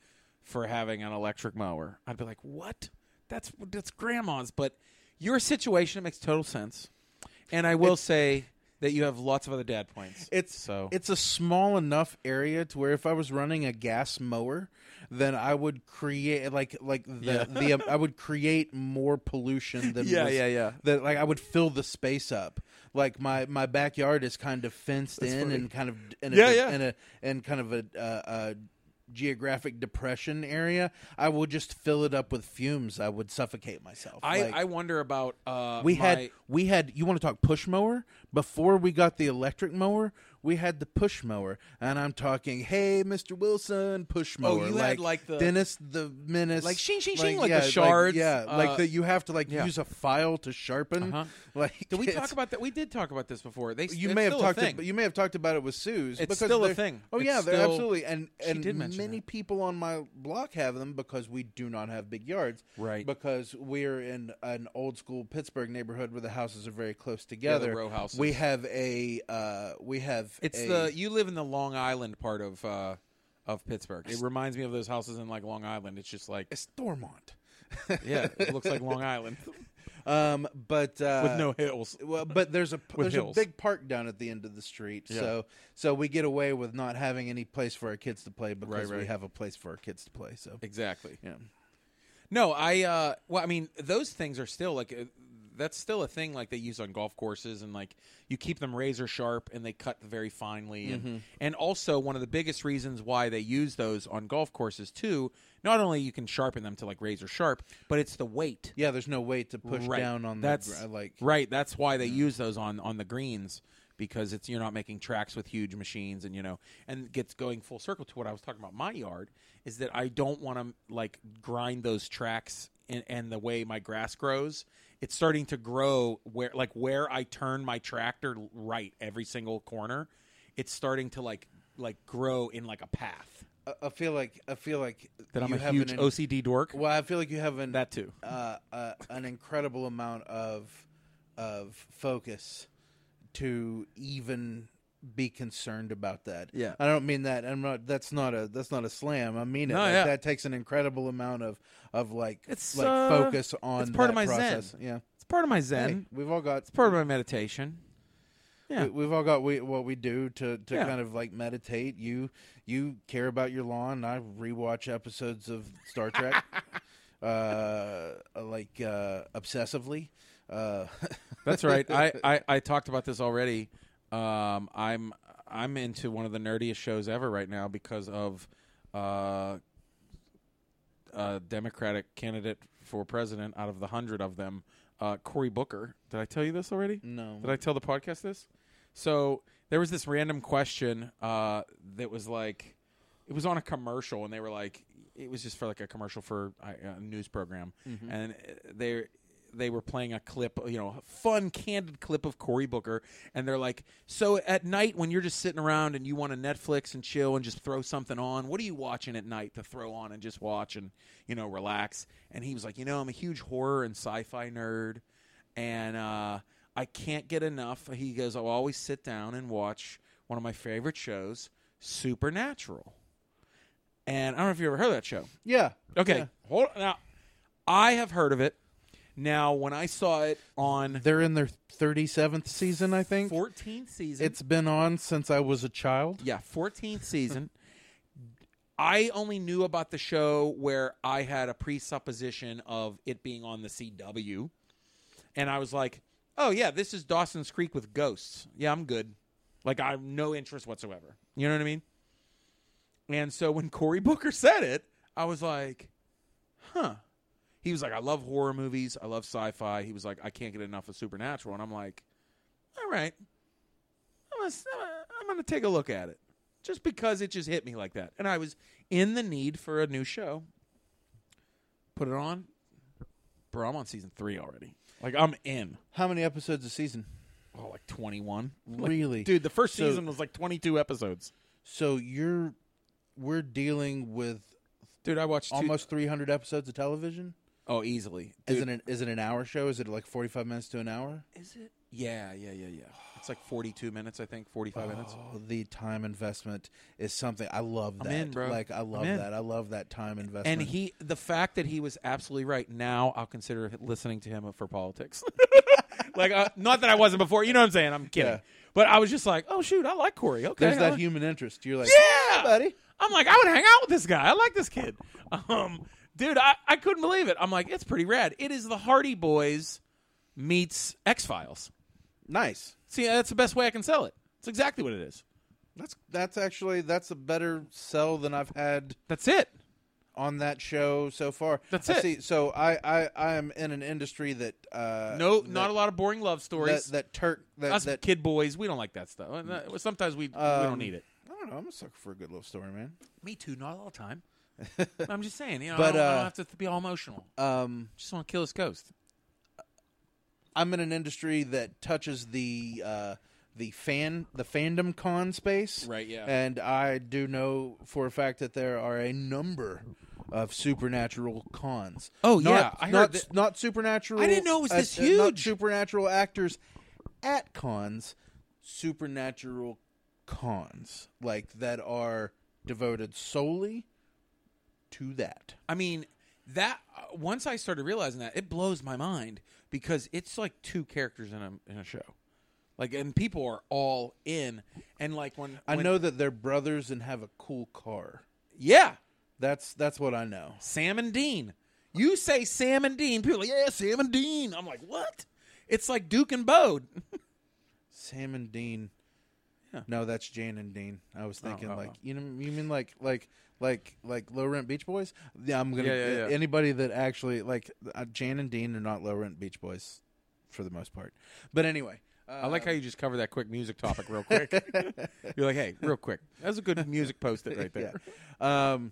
Speaker 1: for having an electric mower. I'd be like, "What? That's that's grandma's." But your situation it makes total sense, and I will say that you have lots of other dad points.
Speaker 2: It's
Speaker 1: so
Speaker 2: it's a small enough area to where if I was running a gas mower, then I would create like like the
Speaker 1: Yeah.
Speaker 2: the um, I would create more pollution than
Speaker 1: Yeah,
Speaker 2: was-
Speaker 1: yeah, yeah.
Speaker 2: That like I would fill the space up. Like my my backyard is kind of fenced in
Speaker 1: funny.
Speaker 2: and kind of in a,
Speaker 1: Yeah, yeah.
Speaker 2: in a in kind of a, uh, a geographic depression area. I would just fill it up with fumes. I would suffocate myself.
Speaker 1: I,
Speaker 2: Like,
Speaker 1: I wonder about uh,
Speaker 2: we
Speaker 1: my-
Speaker 2: had we had you want to talk push mower before we got the electric mower we had the push mower and i'm talking hey mr wilson push mower."
Speaker 1: Oh,
Speaker 2: mower
Speaker 1: you had, like, the-
Speaker 2: dennis the menace
Speaker 1: Like shing, shing, shing, like the
Speaker 2: yeah,
Speaker 1: shards,
Speaker 2: yeah
Speaker 1: uh,
Speaker 2: like that you have to like
Speaker 1: yeah.
Speaker 2: use a file to sharpen
Speaker 1: Uh-huh.
Speaker 2: like
Speaker 1: Did we talk about that? We did talk about this before. They
Speaker 2: you may have talked but you may have talked about it with Sue's
Speaker 1: It's still a thing.
Speaker 2: oh
Speaker 1: It's
Speaker 2: yeah they're
Speaker 1: still-
Speaker 2: absolutely and and
Speaker 1: did
Speaker 2: many
Speaker 1: that.
Speaker 2: people on my block have them because we do not have big yards
Speaker 1: Right.
Speaker 2: because we're in an old school Pittsburgh neighborhood where the houses are very close together.
Speaker 1: row houses.
Speaker 2: We have a uh, we have
Speaker 1: It's
Speaker 2: a-
Speaker 1: the you live in the Long Island part of uh, of Pittsburgh. It reminds me of those houses in like Long Island. It's just like
Speaker 2: it's Stormont.
Speaker 1: yeah, it looks like Long Island
Speaker 2: Um, but uh,
Speaker 1: with no hills.
Speaker 2: Well, but there's a there's
Speaker 1: hills.
Speaker 2: a big park down at the end of the street,
Speaker 1: Yeah.
Speaker 2: so so we get away with not having any place for our kids to play because
Speaker 1: Right,
Speaker 2: we have a place for our kids to play. So
Speaker 1: Exactly.
Speaker 2: yeah,
Speaker 1: No, I uh well, I mean, those things are still like uh, that's still a thing like they use on golf courses and like you keep them razor sharp and they cut very finely and mm-hmm. and also one of the biggest reasons why they use those on golf courses too, not only you can sharpen them to like razor sharp, but it's the weight.
Speaker 2: yeah. There's no weight to push
Speaker 1: Right.
Speaker 2: down on
Speaker 1: that's
Speaker 2: the like
Speaker 1: right. That's why they use those on on the greens because it's you're not making tracks with huge machines and you know and gets going full circle to what I was talking about my yard is that I don't want to like grind those tracks and, and the way my grass grows it's starting to grow where like where I turn my tractor right every single corner, it's starting to like like grow in like a path.
Speaker 2: I, feel like I feel like
Speaker 1: That I'm a huge
Speaker 2: an,
Speaker 1: OCD dork.
Speaker 2: Well, I feel like you have an
Speaker 1: That too.
Speaker 2: uh, uh, an incredible amount of of focus to even be concerned about that.
Speaker 1: Yeah.
Speaker 2: I don't mean that. I'm not. That's not a. That's not a slam. I mean it.
Speaker 1: No,
Speaker 2: Like,
Speaker 1: yeah.
Speaker 2: That takes an incredible amount of of like
Speaker 1: It's,
Speaker 2: like
Speaker 1: uh,
Speaker 2: focus on.
Speaker 1: it's part of my zen.
Speaker 2: Yeah.
Speaker 1: It's part of my zen.
Speaker 2: Hey, we've all got.
Speaker 1: It's part of my meditation. Yeah.
Speaker 2: We, we've all got we, what we do to, to
Speaker 1: Yeah.
Speaker 2: kind of like meditate. You you care about your lawn. I rewatch episodes of Star Trek, uh, like uh, obsessively. Uh,
Speaker 1: That's right. I, I, I talked about this already. Um, I'm I'm into one of the nerdiest shows ever right now because of uh, a Democratic candidate for president out of the hundred of them, uh, Cory Booker. Did I tell you this already?
Speaker 2: no,
Speaker 1: Did I tell the podcast this? So there was this random question uh, that was like, it was on a commercial, and they were like, it was just for like a commercial for uh, a news program, and uh, they they were playing a clip, you know, a fun, candid clip of Cory Booker, and they're like, so at night when you're just sitting around and you want to Netflix and chill and just throw something on, what are you watching at night to throw on and just watch and you know relax? And he was like, you know, I'm a huge horror and sci-fi nerd and uh, I can't get enough. He goes, I'll always sit down and watch one of my favorite shows, Supernatural. And I don't know if you ever heard of that show.
Speaker 2: yeah,
Speaker 1: Okay,
Speaker 2: yeah.
Speaker 1: hold now. I have heard of it. Now, when I saw it on
Speaker 2: They're in their thirty seventh season, I think.
Speaker 1: 14th season,
Speaker 2: It's been on since I was a child.
Speaker 1: Yeah, 14th season. I only knew about the show where I had a presupposition of it being on the CW. And I was like, oh, yeah, this is Dawson's Creek with ghosts. Yeah, I'm good. Like, I have no interest whatsoever. You know what I mean? And so when Cory Booker said it, I was like, huh. He was like, I love horror movies. I love sci fi. He was like, I can't get enough of Supernatural. And I'm like, all right. I'm gonna, I'm gonna take a look at it just because it just hit me like that, and I was in the need for a new show. Put it on, bro. I'm on season three already. Like I'm in.
Speaker 2: How many episodes a season?
Speaker 1: Oh, like 21.
Speaker 2: Really?
Speaker 1: dude? The first
Speaker 2: So-
Speaker 1: season was like 22 episodes.
Speaker 2: So you're we're dealing with
Speaker 1: Dude, I watched two-
Speaker 2: almost 300 episodes of television.
Speaker 1: Oh, easily.
Speaker 2: Is
Speaker 1: Dude,
Speaker 2: it an, is it an hour show? Is it like 45 minutes to an hour?
Speaker 1: Is it? Yeah, yeah, yeah, yeah. It's like 42 minutes, I think. 45 minutes.
Speaker 2: Oh, the time investment is something I love.
Speaker 1: I'm
Speaker 2: That
Speaker 1: in, bro.
Speaker 2: like I love
Speaker 1: I'm in.
Speaker 2: that. I love that time investment.
Speaker 1: And he, the fact that he was absolutely right. Now I'll consider listening to him for politics. like, uh, not that I wasn't before. You know what I'm saying? I'm kidding.
Speaker 2: Yeah.
Speaker 1: But I was just like, oh shoot, I like Cory. Okay,
Speaker 2: there's
Speaker 1: I
Speaker 2: that
Speaker 1: like-
Speaker 2: human interest. You're like,
Speaker 1: Yeah,
Speaker 2: buddy.
Speaker 1: I'm like, I would hang out with this guy. I like this kid. Um, dude, I, I couldn't believe it. I'm like, it's pretty rad. It is the Hardy Boys meets X Files.
Speaker 2: Nice.
Speaker 1: See, that's the best way I can sell it. It's exactly what it is.
Speaker 2: That's that's actually that's a better sell than I've had
Speaker 1: That's it.
Speaker 2: on that show so far.
Speaker 1: That's
Speaker 2: I
Speaker 1: it.
Speaker 2: See, so I I I am in an industry that uh
Speaker 1: No,
Speaker 2: that,
Speaker 1: not a lot of boring love stories.
Speaker 2: that Turk that
Speaker 1: Us
Speaker 2: that
Speaker 1: kid boys, we don't like that stuff. Uh, Sometimes we we
Speaker 2: Um,
Speaker 1: don't need it.
Speaker 2: I don't know. I'm a sucker for a good love story, man.
Speaker 1: Me too, not all the time. I'm just saying, you know,
Speaker 2: But,
Speaker 1: I, don't, I don't
Speaker 2: uh,
Speaker 1: have to be all emotional.
Speaker 2: Um,
Speaker 1: Just want to kill this ghost.
Speaker 2: I'm in an industry that touches the uh, the fan the fandom con space,
Speaker 1: Right, yeah.
Speaker 2: And I do know for a fact that there are a number of supernatural cons.
Speaker 1: Oh,
Speaker 2: Not-
Speaker 1: yeah, I heard
Speaker 2: not
Speaker 1: that-
Speaker 2: not supernatural.
Speaker 1: I didn't know it was this
Speaker 2: uh, not
Speaker 1: huge.
Speaker 2: supernatural actors at cons, supernatural cons like that are devoted solely to that.
Speaker 1: I mean, that uh, once I started realizing that, it blows my mind because it's like two characters in a in a show, like, and people are all in, and like when
Speaker 2: I
Speaker 1: when-
Speaker 2: know that they're brothers and have a cool car.
Speaker 1: yeah,
Speaker 2: That's that's what I know.
Speaker 1: Sam and Dean. You say Sam and Dean, people are like, yeah, Sam and Dean. I'm like, what? It's like Duke and Bode.
Speaker 2: Sam and Dean.
Speaker 1: Yeah.
Speaker 2: No, that's Jan and Dean. I was thinking
Speaker 1: oh,
Speaker 2: like
Speaker 1: oh.
Speaker 2: you know you mean like like like like low rent Beach Boys? Yeah, I'm gonna
Speaker 1: Yeah, yeah, yeah.
Speaker 2: anybody that actually like uh, Jan and Dean are not low rent Beach Boys for the most part. But anyway, uh,
Speaker 1: I like how you just cover that quick music topic real quick. You're like, hey, real quick. That's a good music post it right there.
Speaker 2: yeah. Um,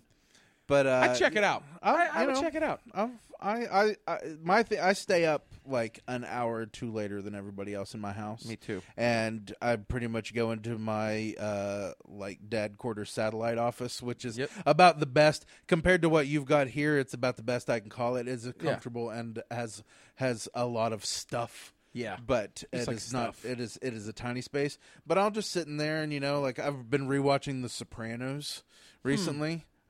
Speaker 2: But uh,
Speaker 1: I'd check it out.
Speaker 2: I-
Speaker 1: I, I would
Speaker 2: know,
Speaker 1: check it out.
Speaker 2: I've- I, I, I, my th- I stay up like an hour or two later than everybody else in my house.
Speaker 1: Me too.
Speaker 2: And I pretty much go into my uh, like dad quarter satellite office, which is
Speaker 1: Yep.
Speaker 2: about the best compared to what you've got here. It's about the best I can call it. It's
Speaker 1: Yeah.
Speaker 2: comfortable and has has a lot of stuff.
Speaker 1: Yeah.
Speaker 2: but it is
Speaker 1: like
Speaker 2: not.
Speaker 1: stuff.
Speaker 2: It is it is a tiny space. But I'll just sit in there and you know, like I've been rewatching The Sopranos
Speaker 1: Hmm.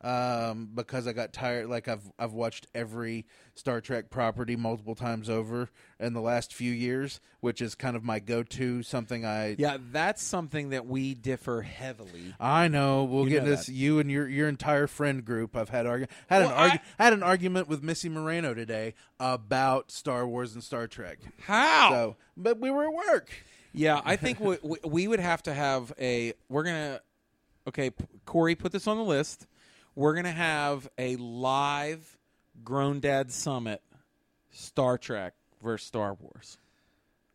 Speaker 2: Um, because I got tired. Like I've I've watched every Star Trek property multiple times over in the last few years, which is kind of my go-to. Something I
Speaker 1: Yeah, that's something that we differ heavily.
Speaker 2: I know we'll
Speaker 1: You
Speaker 2: get
Speaker 1: know
Speaker 2: this.
Speaker 1: that.
Speaker 2: You and your your entire friend group. I've had argu- had an
Speaker 1: Well,
Speaker 2: argu- had an argument with Missy Moreno today about Star Wars and Star Trek.
Speaker 1: How?
Speaker 2: So, but we were at work.
Speaker 1: Yeah, I think we, we, we would have to have a. We're gonna. Okay, P- Corey, put this on the list. We're gonna have a live Grown Dad Summit, Star Trek versus Star Wars.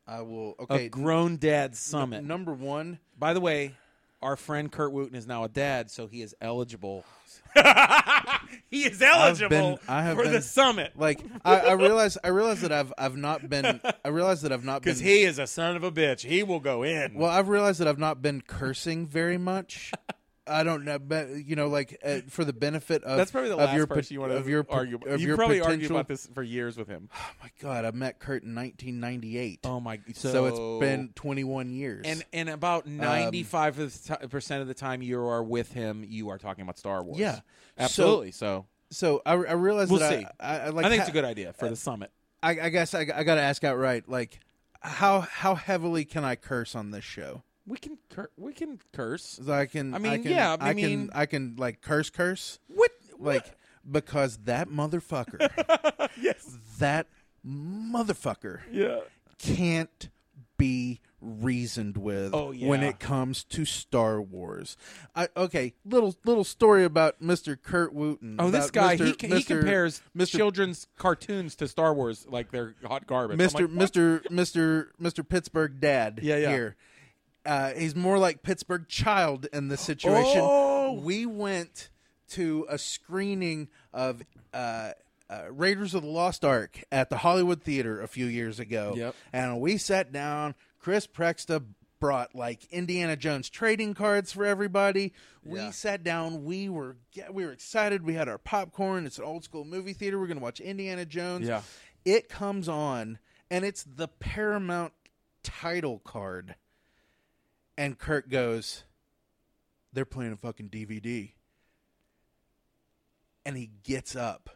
Speaker 2: I will. okay.
Speaker 1: A Grown Dad
Speaker 2: n-
Speaker 1: Summit.
Speaker 2: number one.
Speaker 1: By the way, our friend Kurt Wooten is now a dad, so he is eligible. he is eligible
Speaker 2: been-
Speaker 1: for the summit
Speaker 2: Like I, I realize, I realize that I've I've not been. I realize that I've not
Speaker 1: because he is a son of a bitch. He will go in.
Speaker 2: Well, I've realized that I've not been cursing very much. I don't know, but you know, like uh, for the benefit of
Speaker 1: That's probably the
Speaker 2: of
Speaker 1: last
Speaker 2: your
Speaker 1: person you want to
Speaker 2: of your
Speaker 1: argue.
Speaker 2: of
Speaker 1: you
Speaker 2: your
Speaker 1: probably
Speaker 2: potential.
Speaker 1: argued about this for years with him.
Speaker 2: Oh my god, I met Kurt in 1998.
Speaker 1: Oh my! So,
Speaker 2: so, it's been 21 years.
Speaker 1: and and about ninety five percent of the time you are with him, you are talking about Star Wars.
Speaker 2: Yeah.
Speaker 1: absolutely. So,
Speaker 2: so I, I realize
Speaker 1: We'll
Speaker 2: that
Speaker 1: see.
Speaker 2: I, I, like
Speaker 1: I think
Speaker 2: ha-
Speaker 1: it's a good idea for the summit.
Speaker 2: I, I guess I, I got to ask outright, like how how heavily can I curse on this show?
Speaker 1: We can cur- we can curse.
Speaker 2: So I can.
Speaker 1: I mean,
Speaker 2: can,
Speaker 1: yeah, I
Speaker 2: I
Speaker 1: mean-
Speaker 2: can. I can like curse, curse,
Speaker 1: What?
Speaker 2: like because that motherfucker,
Speaker 1: yes.
Speaker 2: that motherfucker
Speaker 1: Yeah.
Speaker 2: can't be reasoned with
Speaker 1: Oh, yeah.
Speaker 2: when it comes to Star Wars. I, okay, little little story about Mr. Kurt Wooten.
Speaker 1: Oh, this guy
Speaker 2: Mr.
Speaker 1: he, ca- he compares
Speaker 2: Mr.
Speaker 1: children's cartoons to Star Wars like they're hot garbage.
Speaker 2: Mr.
Speaker 1: like, what?
Speaker 2: Mr. Mr. Mr. Pittsburgh dad
Speaker 1: Yeah, yeah.
Speaker 2: here. Uh, he's more like Pittsburgh child in this situation.
Speaker 1: Oh!
Speaker 2: We went to a screening of uh, uh, Raiders of the Lost Ark at the Hollywood Theater a few years ago.
Speaker 1: Yep.
Speaker 2: And we sat down. Chris Prexta brought like Indiana Jones trading cards for everybody. We
Speaker 1: Yeah.
Speaker 2: sat down. We were we were excited. We had our popcorn. It's an old school movie theater. We're going to watch Indiana Jones.
Speaker 1: Yeah.
Speaker 2: It comes on, and it's the Paramount title card. And Kurt goes, They're playing a fucking DVD. And he gets up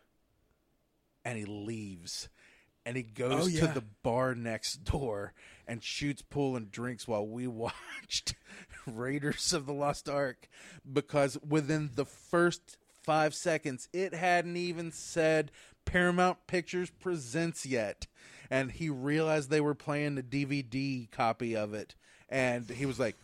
Speaker 2: and he leaves. And he goes
Speaker 1: Oh,
Speaker 2: to the bar next door and shoots pool and drinks while we watched Raiders of the Lost Ark because within the first five seconds, it hadn't even said Paramount Pictures Presents yet. And he realized they were playing the DVD copy of it. And he was like,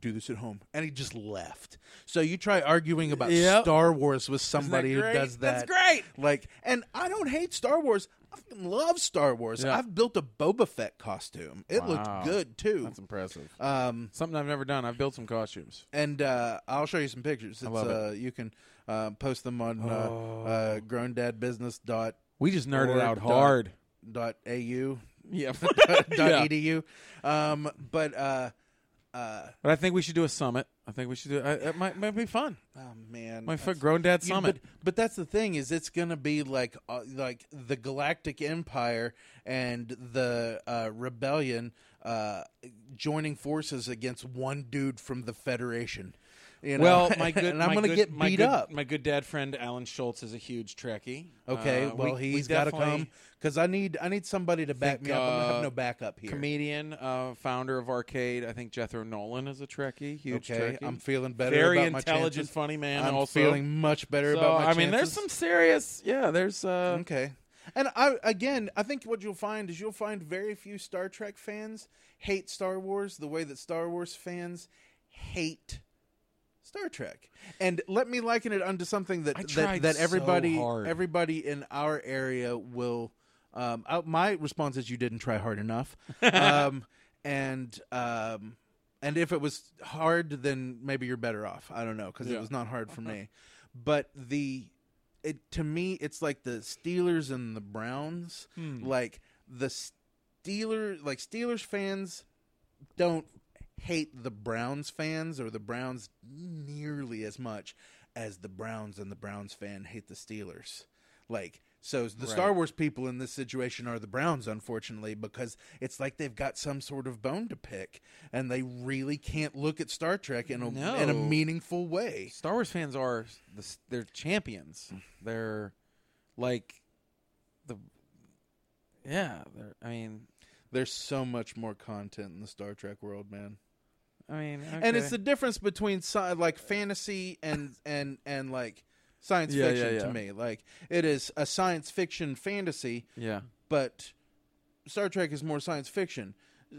Speaker 2: do this at home. And he just left. So you try arguing about
Speaker 1: Yep.
Speaker 2: Star Wars with somebody who does that.
Speaker 1: That's great.
Speaker 2: Like, and I don't hate Star Wars. I fucking love Star Wars.
Speaker 1: Yeah.
Speaker 2: I've built a Boba Fett costume. It
Speaker 1: Wow.
Speaker 2: looked good too.
Speaker 1: That's impressive.
Speaker 2: Um,
Speaker 1: Something I've never done. I've built some costumes.
Speaker 2: and uh, I'll show you some pictures. It's,
Speaker 1: love it.
Speaker 2: uh, You can uh, post them on uh,
Speaker 1: Oh.
Speaker 2: uh, growndadbusiness dot
Speaker 1: We just nerded out
Speaker 2: dot-
Speaker 1: hard.
Speaker 2: dot au
Speaker 1: Yeah.
Speaker 2: dot
Speaker 1: Yeah.
Speaker 2: edu. Um, but uh, uh,
Speaker 1: But I think we should do a summit. I think we should do. Uh, it might might be fun.
Speaker 2: oh man,
Speaker 1: My foot grown dad
Speaker 2: You-
Speaker 1: summit.
Speaker 2: but, but that's the thing is it's gonna be like uh, like the Galactic Empire and the uh, Rebellion uh, joining forces against one dude from the Federation. You know?
Speaker 1: well, my good,
Speaker 2: and I'm gonna
Speaker 1: good-
Speaker 2: get
Speaker 1: my
Speaker 2: beat
Speaker 1: good-
Speaker 2: up.
Speaker 1: My good dad friend Alan Schultz is a huge Trekkie.
Speaker 2: Okay,
Speaker 1: Uh,
Speaker 2: well
Speaker 1: we- we
Speaker 2: he's got to come because I need I need somebody to back
Speaker 1: think,
Speaker 2: me up. I'm
Speaker 1: uh,
Speaker 2: have no backup here.
Speaker 1: Comedian, uh, founder of Arcade. I think Jethro Nolan is a Trekkie. Huge
Speaker 2: okay,
Speaker 1: Trekkie.
Speaker 2: I'm feeling better.
Speaker 1: Very
Speaker 2: about
Speaker 1: intelligent, funny man.
Speaker 2: I'm
Speaker 1: also,
Speaker 2: feeling much better
Speaker 1: So,
Speaker 2: about my
Speaker 1: I mean, there's some serious. Yeah, there's. Uh,
Speaker 2: Okay. And I again, I think what you'll find is you'll find very few Star Trek fans hate Star Wars the way that Star Wars fans hate Star Trek. And let me liken it unto something that
Speaker 1: I
Speaker 2: that,
Speaker 1: tried
Speaker 2: that
Speaker 1: so
Speaker 2: everybody
Speaker 1: hard.
Speaker 2: everybody in our area will um uh, my response is you didn't try hard enough. um and um and if it was hard then maybe you're better off. I don't know because
Speaker 1: Yeah.
Speaker 2: it was not hard for me. but the it to me it's like the Steelers and the Browns.
Speaker 1: Hmm.
Speaker 2: Like the Steelers, like Steelers fans don't hate the Browns fans or the Browns nearly as much as the Browns and the Browns fan hate the Steelers. Like so the
Speaker 1: Right.
Speaker 2: Star Wars people in this situation are the Browns unfortunately because it's like they've got some sort of bone to pick and they really can't look at Star Trek in a in a meaningful way.
Speaker 1: Star Wars fans are the, they're champions. They're like the yeah. They're, I mean,
Speaker 2: There's so much more content in the Star Trek world, man.
Speaker 1: I mean,
Speaker 2: And it's the difference between sci- like fantasy and and and like science
Speaker 1: Yeah,
Speaker 2: fiction
Speaker 1: yeah,
Speaker 2: to me. Like it is a science fiction fantasy,
Speaker 1: yeah.
Speaker 2: but Star Trek is more science fiction.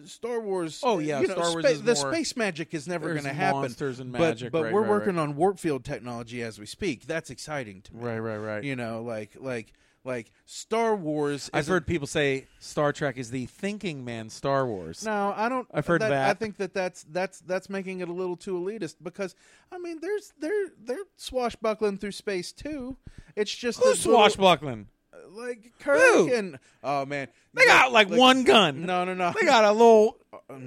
Speaker 2: Star Wars.
Speaker 1: Oh, yeah,
Speaker 2: you know,
Speaker 1: Star Wars
Speaker 2: spa- the
Speaker 1: more-
Speaker 2: space magic is never going to happen.
Speaker 1: monsters and
Speaker 2: but-
Speaker 1: magic,
Speaker 2: but
Speaker 1: right,
Speaker 2: we're
Speaker 1: right,
Speaker 2: working
Speaker 1: right.
Speaker 2: on warp field technology as we speak. That's exciting to me.
Speaker 1: Right, right, right.
Speaker 2: You know, like like like Star Wars.
Speaker 1: I've heard people say Star Trek is the thinking man Star Wars.
Speaker 2: No, I don't.
Speaker 1: I've heard
Speaker 2: I
Speaker 1: that.
Speaker 2: I think that that's that's that's making it a little too elitist because I mean, there's they're they're swashbuckling through space too. It's just
Speaker 1: Who's
Speaker 2: the little-
Speaker 1: swashbuckling?
Speaker 2: Uh, like Kirk
Speaker 1: Who?
Speaker 2: and oh man,
Speaker 1: They got like, one gun.
Speaker 2: No, no, no.
Speaker 1: They got a little.
Speaker 2: Uh, mm,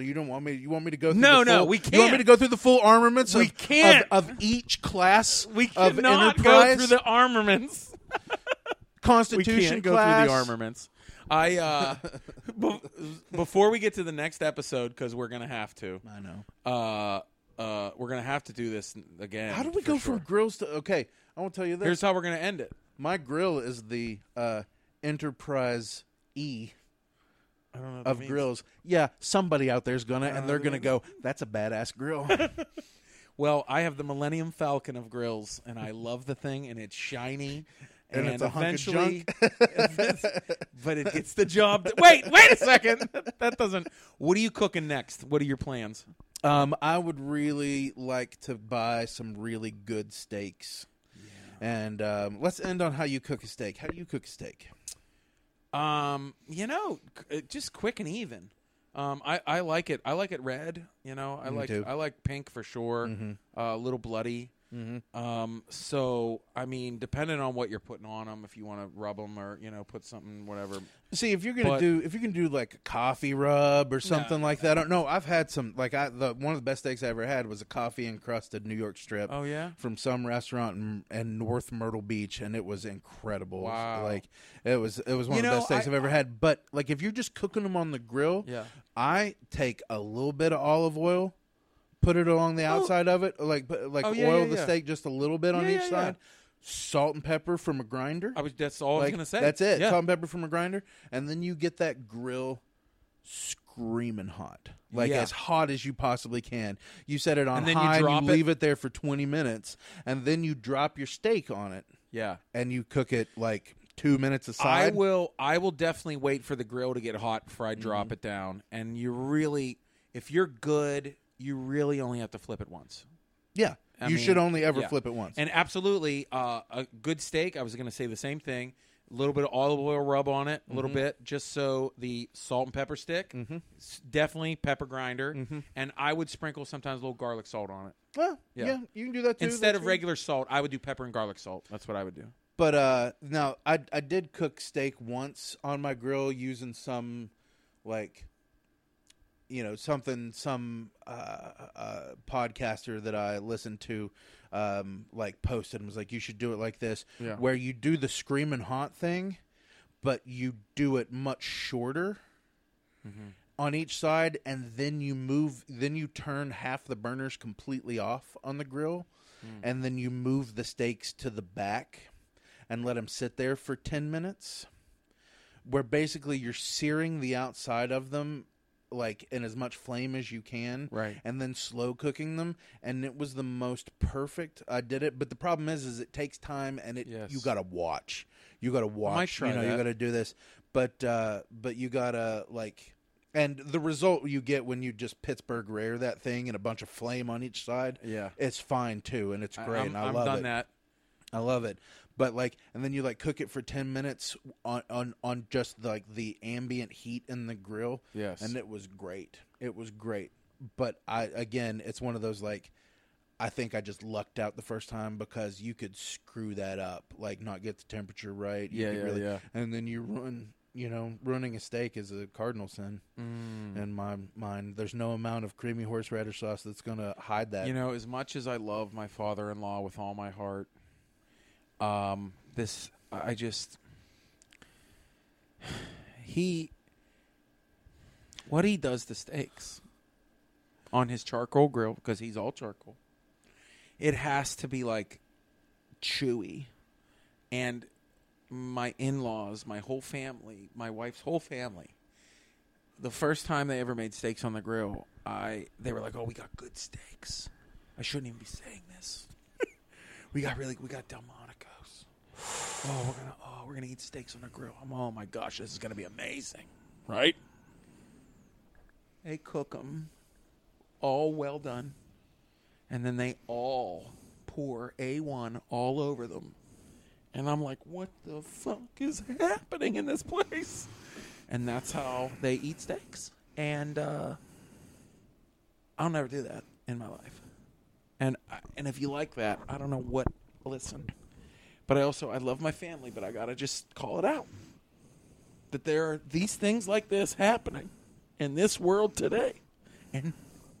Speaker 2: You don't want me. You want me to go? Through
Speaker 1: No,
Speaker 2: the
Speaker 1: no,
Speaker 2: full-
Speaker 1: we can't.
Speaker 2: You want me to go through the full armaments?
Speaker 1: We
Speaker 2: of,
Speaker 1: can't.
Speaker 2: of, of each class.
Speaker 1: We
Speaker 2: of
Speaker 1: cannot go
Speaker 2: Enterprise,
Speaker 1: through the armaments. Constitution we
Speaker 2: Constitution
Speaker 1: can't go through the armaments. I uh, be- before we get to the next episode because we're gonna have to.
Speaker 2: I know.
Speaker 1: Uh, uh, we're gonna have to do this again.
Speaker 2: How do we go
Speaker 1: sure.
Speaker 2: from grills to? Okay, I want to tell you this.
Speaker 1: Here's how we're gonna end it.
Speaker 2: My grill is the uh, Enterprise E
Speaker 1: I don't know what
Speaker 2: of
Speaker 1: that means.
Speaker 2: grills. Yeah, somebody out there's gonna,
Speaker 1: know
Speaker 2: and they're gonna go. That's a badass grill.
Speaker 1: Well, I have the Millennium Falcon of grills, and I love the thing, and it's shiny.
Speaker 2: And it's a hunk of
Speaker 1: eventually, but it gets the job. d- wait, wait a second. That doesn't. What are you cooking next? What are your plans?
Speaker 2: um, I would really like to buy some really good steaks. And um, let's end on how you cook a steak. How do you cook a steak?
Speaker 1: Um, you know, uh, just quick and even. Um, I, I like it. I like it red. You know, I
Speaker 2: Me
Speaker 1: like
Speaker 2: too.
Speaker 1: I like pink for sure.
Speaker 2: Mhm.
Speaker 1: Uh, a little bloody.
Speaker 2: Mm-hmm.
Speaker 1: Um, so I mean, depending on what you're putting on them, if you want to rub them or you know put something whatever.
Speaker 2: See, if you're gonna
Speaker 1: But-
Speaker 2: do, if you can do like a coffee rub or something like that. I don't know. I've had some. Like I, the one of the best steaks I ever had was a coffee encrusted New York strip.
Speaker 1: Oh yeah.
Speaker 2: from some restaurant in, in North Myrtle Beach, and it was incredible.
Speaker 1: Wow.
Speaker 2: Like it was, it was one
Speaker 1: You
Speaker 2: of the
Speaker 1: know,
Speaker 2: best steaks
Speaker 1: I,
Speaker 2: have ever had. But like, if you're just cooking them on the grill,
Speaker 1: Yeah.
Speaker 2: I take a little bit of olive oil, put it along the outside of it, like put, like
Speaker 1: Oh, yeah,
Speaker 2: oil
Speaker 1: yeah,
Speaker 2: the
Speaker 1: yeah.
Speaker 2: steak just a little bit on
Speaker 1: Yeah,
Speaker 2: each
Speaker 1: yeah, yeah.
Speaker 2: side, salt and pepper from a grinder.
Speaker 1: I was. That's all I was
Speaker 2: like
Speaker 1: gonna say.
Speaker 2: that's it,
Speaker 1: Yeah.
Speaker 2: salt and pepper from a grinder, and then you get that grill screaming hot, like
Speaker 1: Yeah.
Speaker 2: as hot as you possibly can. You set it on
Speaker 1: And then you
Speaker 2: high, and
Speaker 1: drop
Speaker 2: you
Speaker 1: it.
Speaker 2: leave it there for twenty minutes, and then you drop your steak on it,
Speaker 1: yeah.
Speaker 2: and you cook it like two minutes
Speaker 1: I
Speaker 2: aside.
Speaker 1: will. I will definitely wait for the grill to get hot before I
Speaker 2: Mm-hmm.
Speaker 1: drop it down. And you really, if you're good, you really only have to flip it once.
Speaker 2: yeah,
Speaker 1: I
Speaker 2: you
Speaker 1: mean,
Speaker 2: should only ever
Speaker 1: yeah.
Speaker 2: flip it once.
Speaker 1: And absolutely, uh, a good steak. I was going to say the same thing. A little bit of olive oil rub on it, a little
Speaker 2: Mm-hmm.
Speaker 1: bit, just so the salt and pepper stick. S- Definitely pepper grinder,
Speaker 2: Mm-hmm.
Speaker 1: and I would sprinkle sometimes a little garlic salt on it
Speaker 2: well,
Speaker 1: Yeah.
Speaker 2: yeah. you can do that too.
Speaker 1: instead of
Speaker 2: fine.
Speaker 1: regular salt. I would do pepper and garlic salt. That's what I would do.
Speaker 2: But uh now I I did cook steak once on my grill using some like you know something some uh, uh podcaster that I listened to um like posted and was like you should do it like this
Speaker 1: Yeah.
Speaker 2: where you do the screaming hot thing but you do it much shorter on each side and then you move then you turn half the burners completely off on the grill and then you move the steaks to the back and let them sit there for 10 minutes where basically you're searing the outside of them like in as much flame as you can
Speaker 1: Right.
Speaker 2: and then slow cooking them and it was the most perfect i did it but the problem is is it takes time and it
Speaker 1: Yes.
Speaker 2: you gotta watch you gotta watch you know
Speaker 1: that.
Speaker 2: you gotta do this but uh but you gotta like and the result you get when you just Pittsburgh rare that thing and a bunch of flame on each side,
Speaker 1: Yeah.
Speaker 2: it's fine too, and it's great.
Speaker 1: I'm,
Speaker 2: and I love
Speaker 1: done
Speaker 2: it.
Speaker 1: that.
Speaker 2: I love it. But like, and then you like cook it for ten minutes on on on just like the ambient heat in the grill.
Speaker 1: Yes.
Speaker 2: and it was great. It was great. But I again, it's one of those like, I think I just lucked out the first time because you could screw that up, like not get the temperature right. You
Speaker 1: Yeah, yeah,
Speaker 2: really,
Speaker 1: yeah.
Speaker 2: And then you run you know, ruining a steak is a cardinal sin
Speaker 1: Mm.
Speaker 2: in my mind. There's no amount of creamy horseradish sauce that's gonna hide that.
Speaker 1: You know, as much as I love my father-in-law with all my heart, um, this I just he what he does to steaks on his charcoal grill because he's all charcoal. It has to be like chewy, and my in-laws, my whole family, my wife's whole family. The first time they ever made steaks on the grill, I they were like, "Oh, we got good steaks." I shouldn't even be saying this. we got really we got Delmonico's. Oh, we're gonna oh we're gonna eat steaks on the grill. I'm oh my gosh, this is gonna be amazing, right? They cook them all well done, and then they all pour A1 all over them, and I'm like, what the fuck is happening in this place? And that's how they eat steaks, and uh, I'll never do that in my life. And I- and if you like that, I don't know what. Listen, but I also I love my family, but I gotta just call it out that there are these things like this happening in this world today, and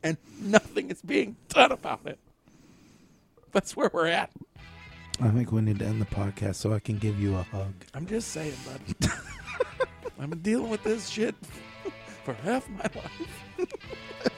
Speaker 1: and nothing is being done about it. That's where we're at.
Speaker 2: I think we need to end the podcast so I can give you a hug.
Speaker 1: I'm just saying, bud. I've been dealing with this shit for half my life.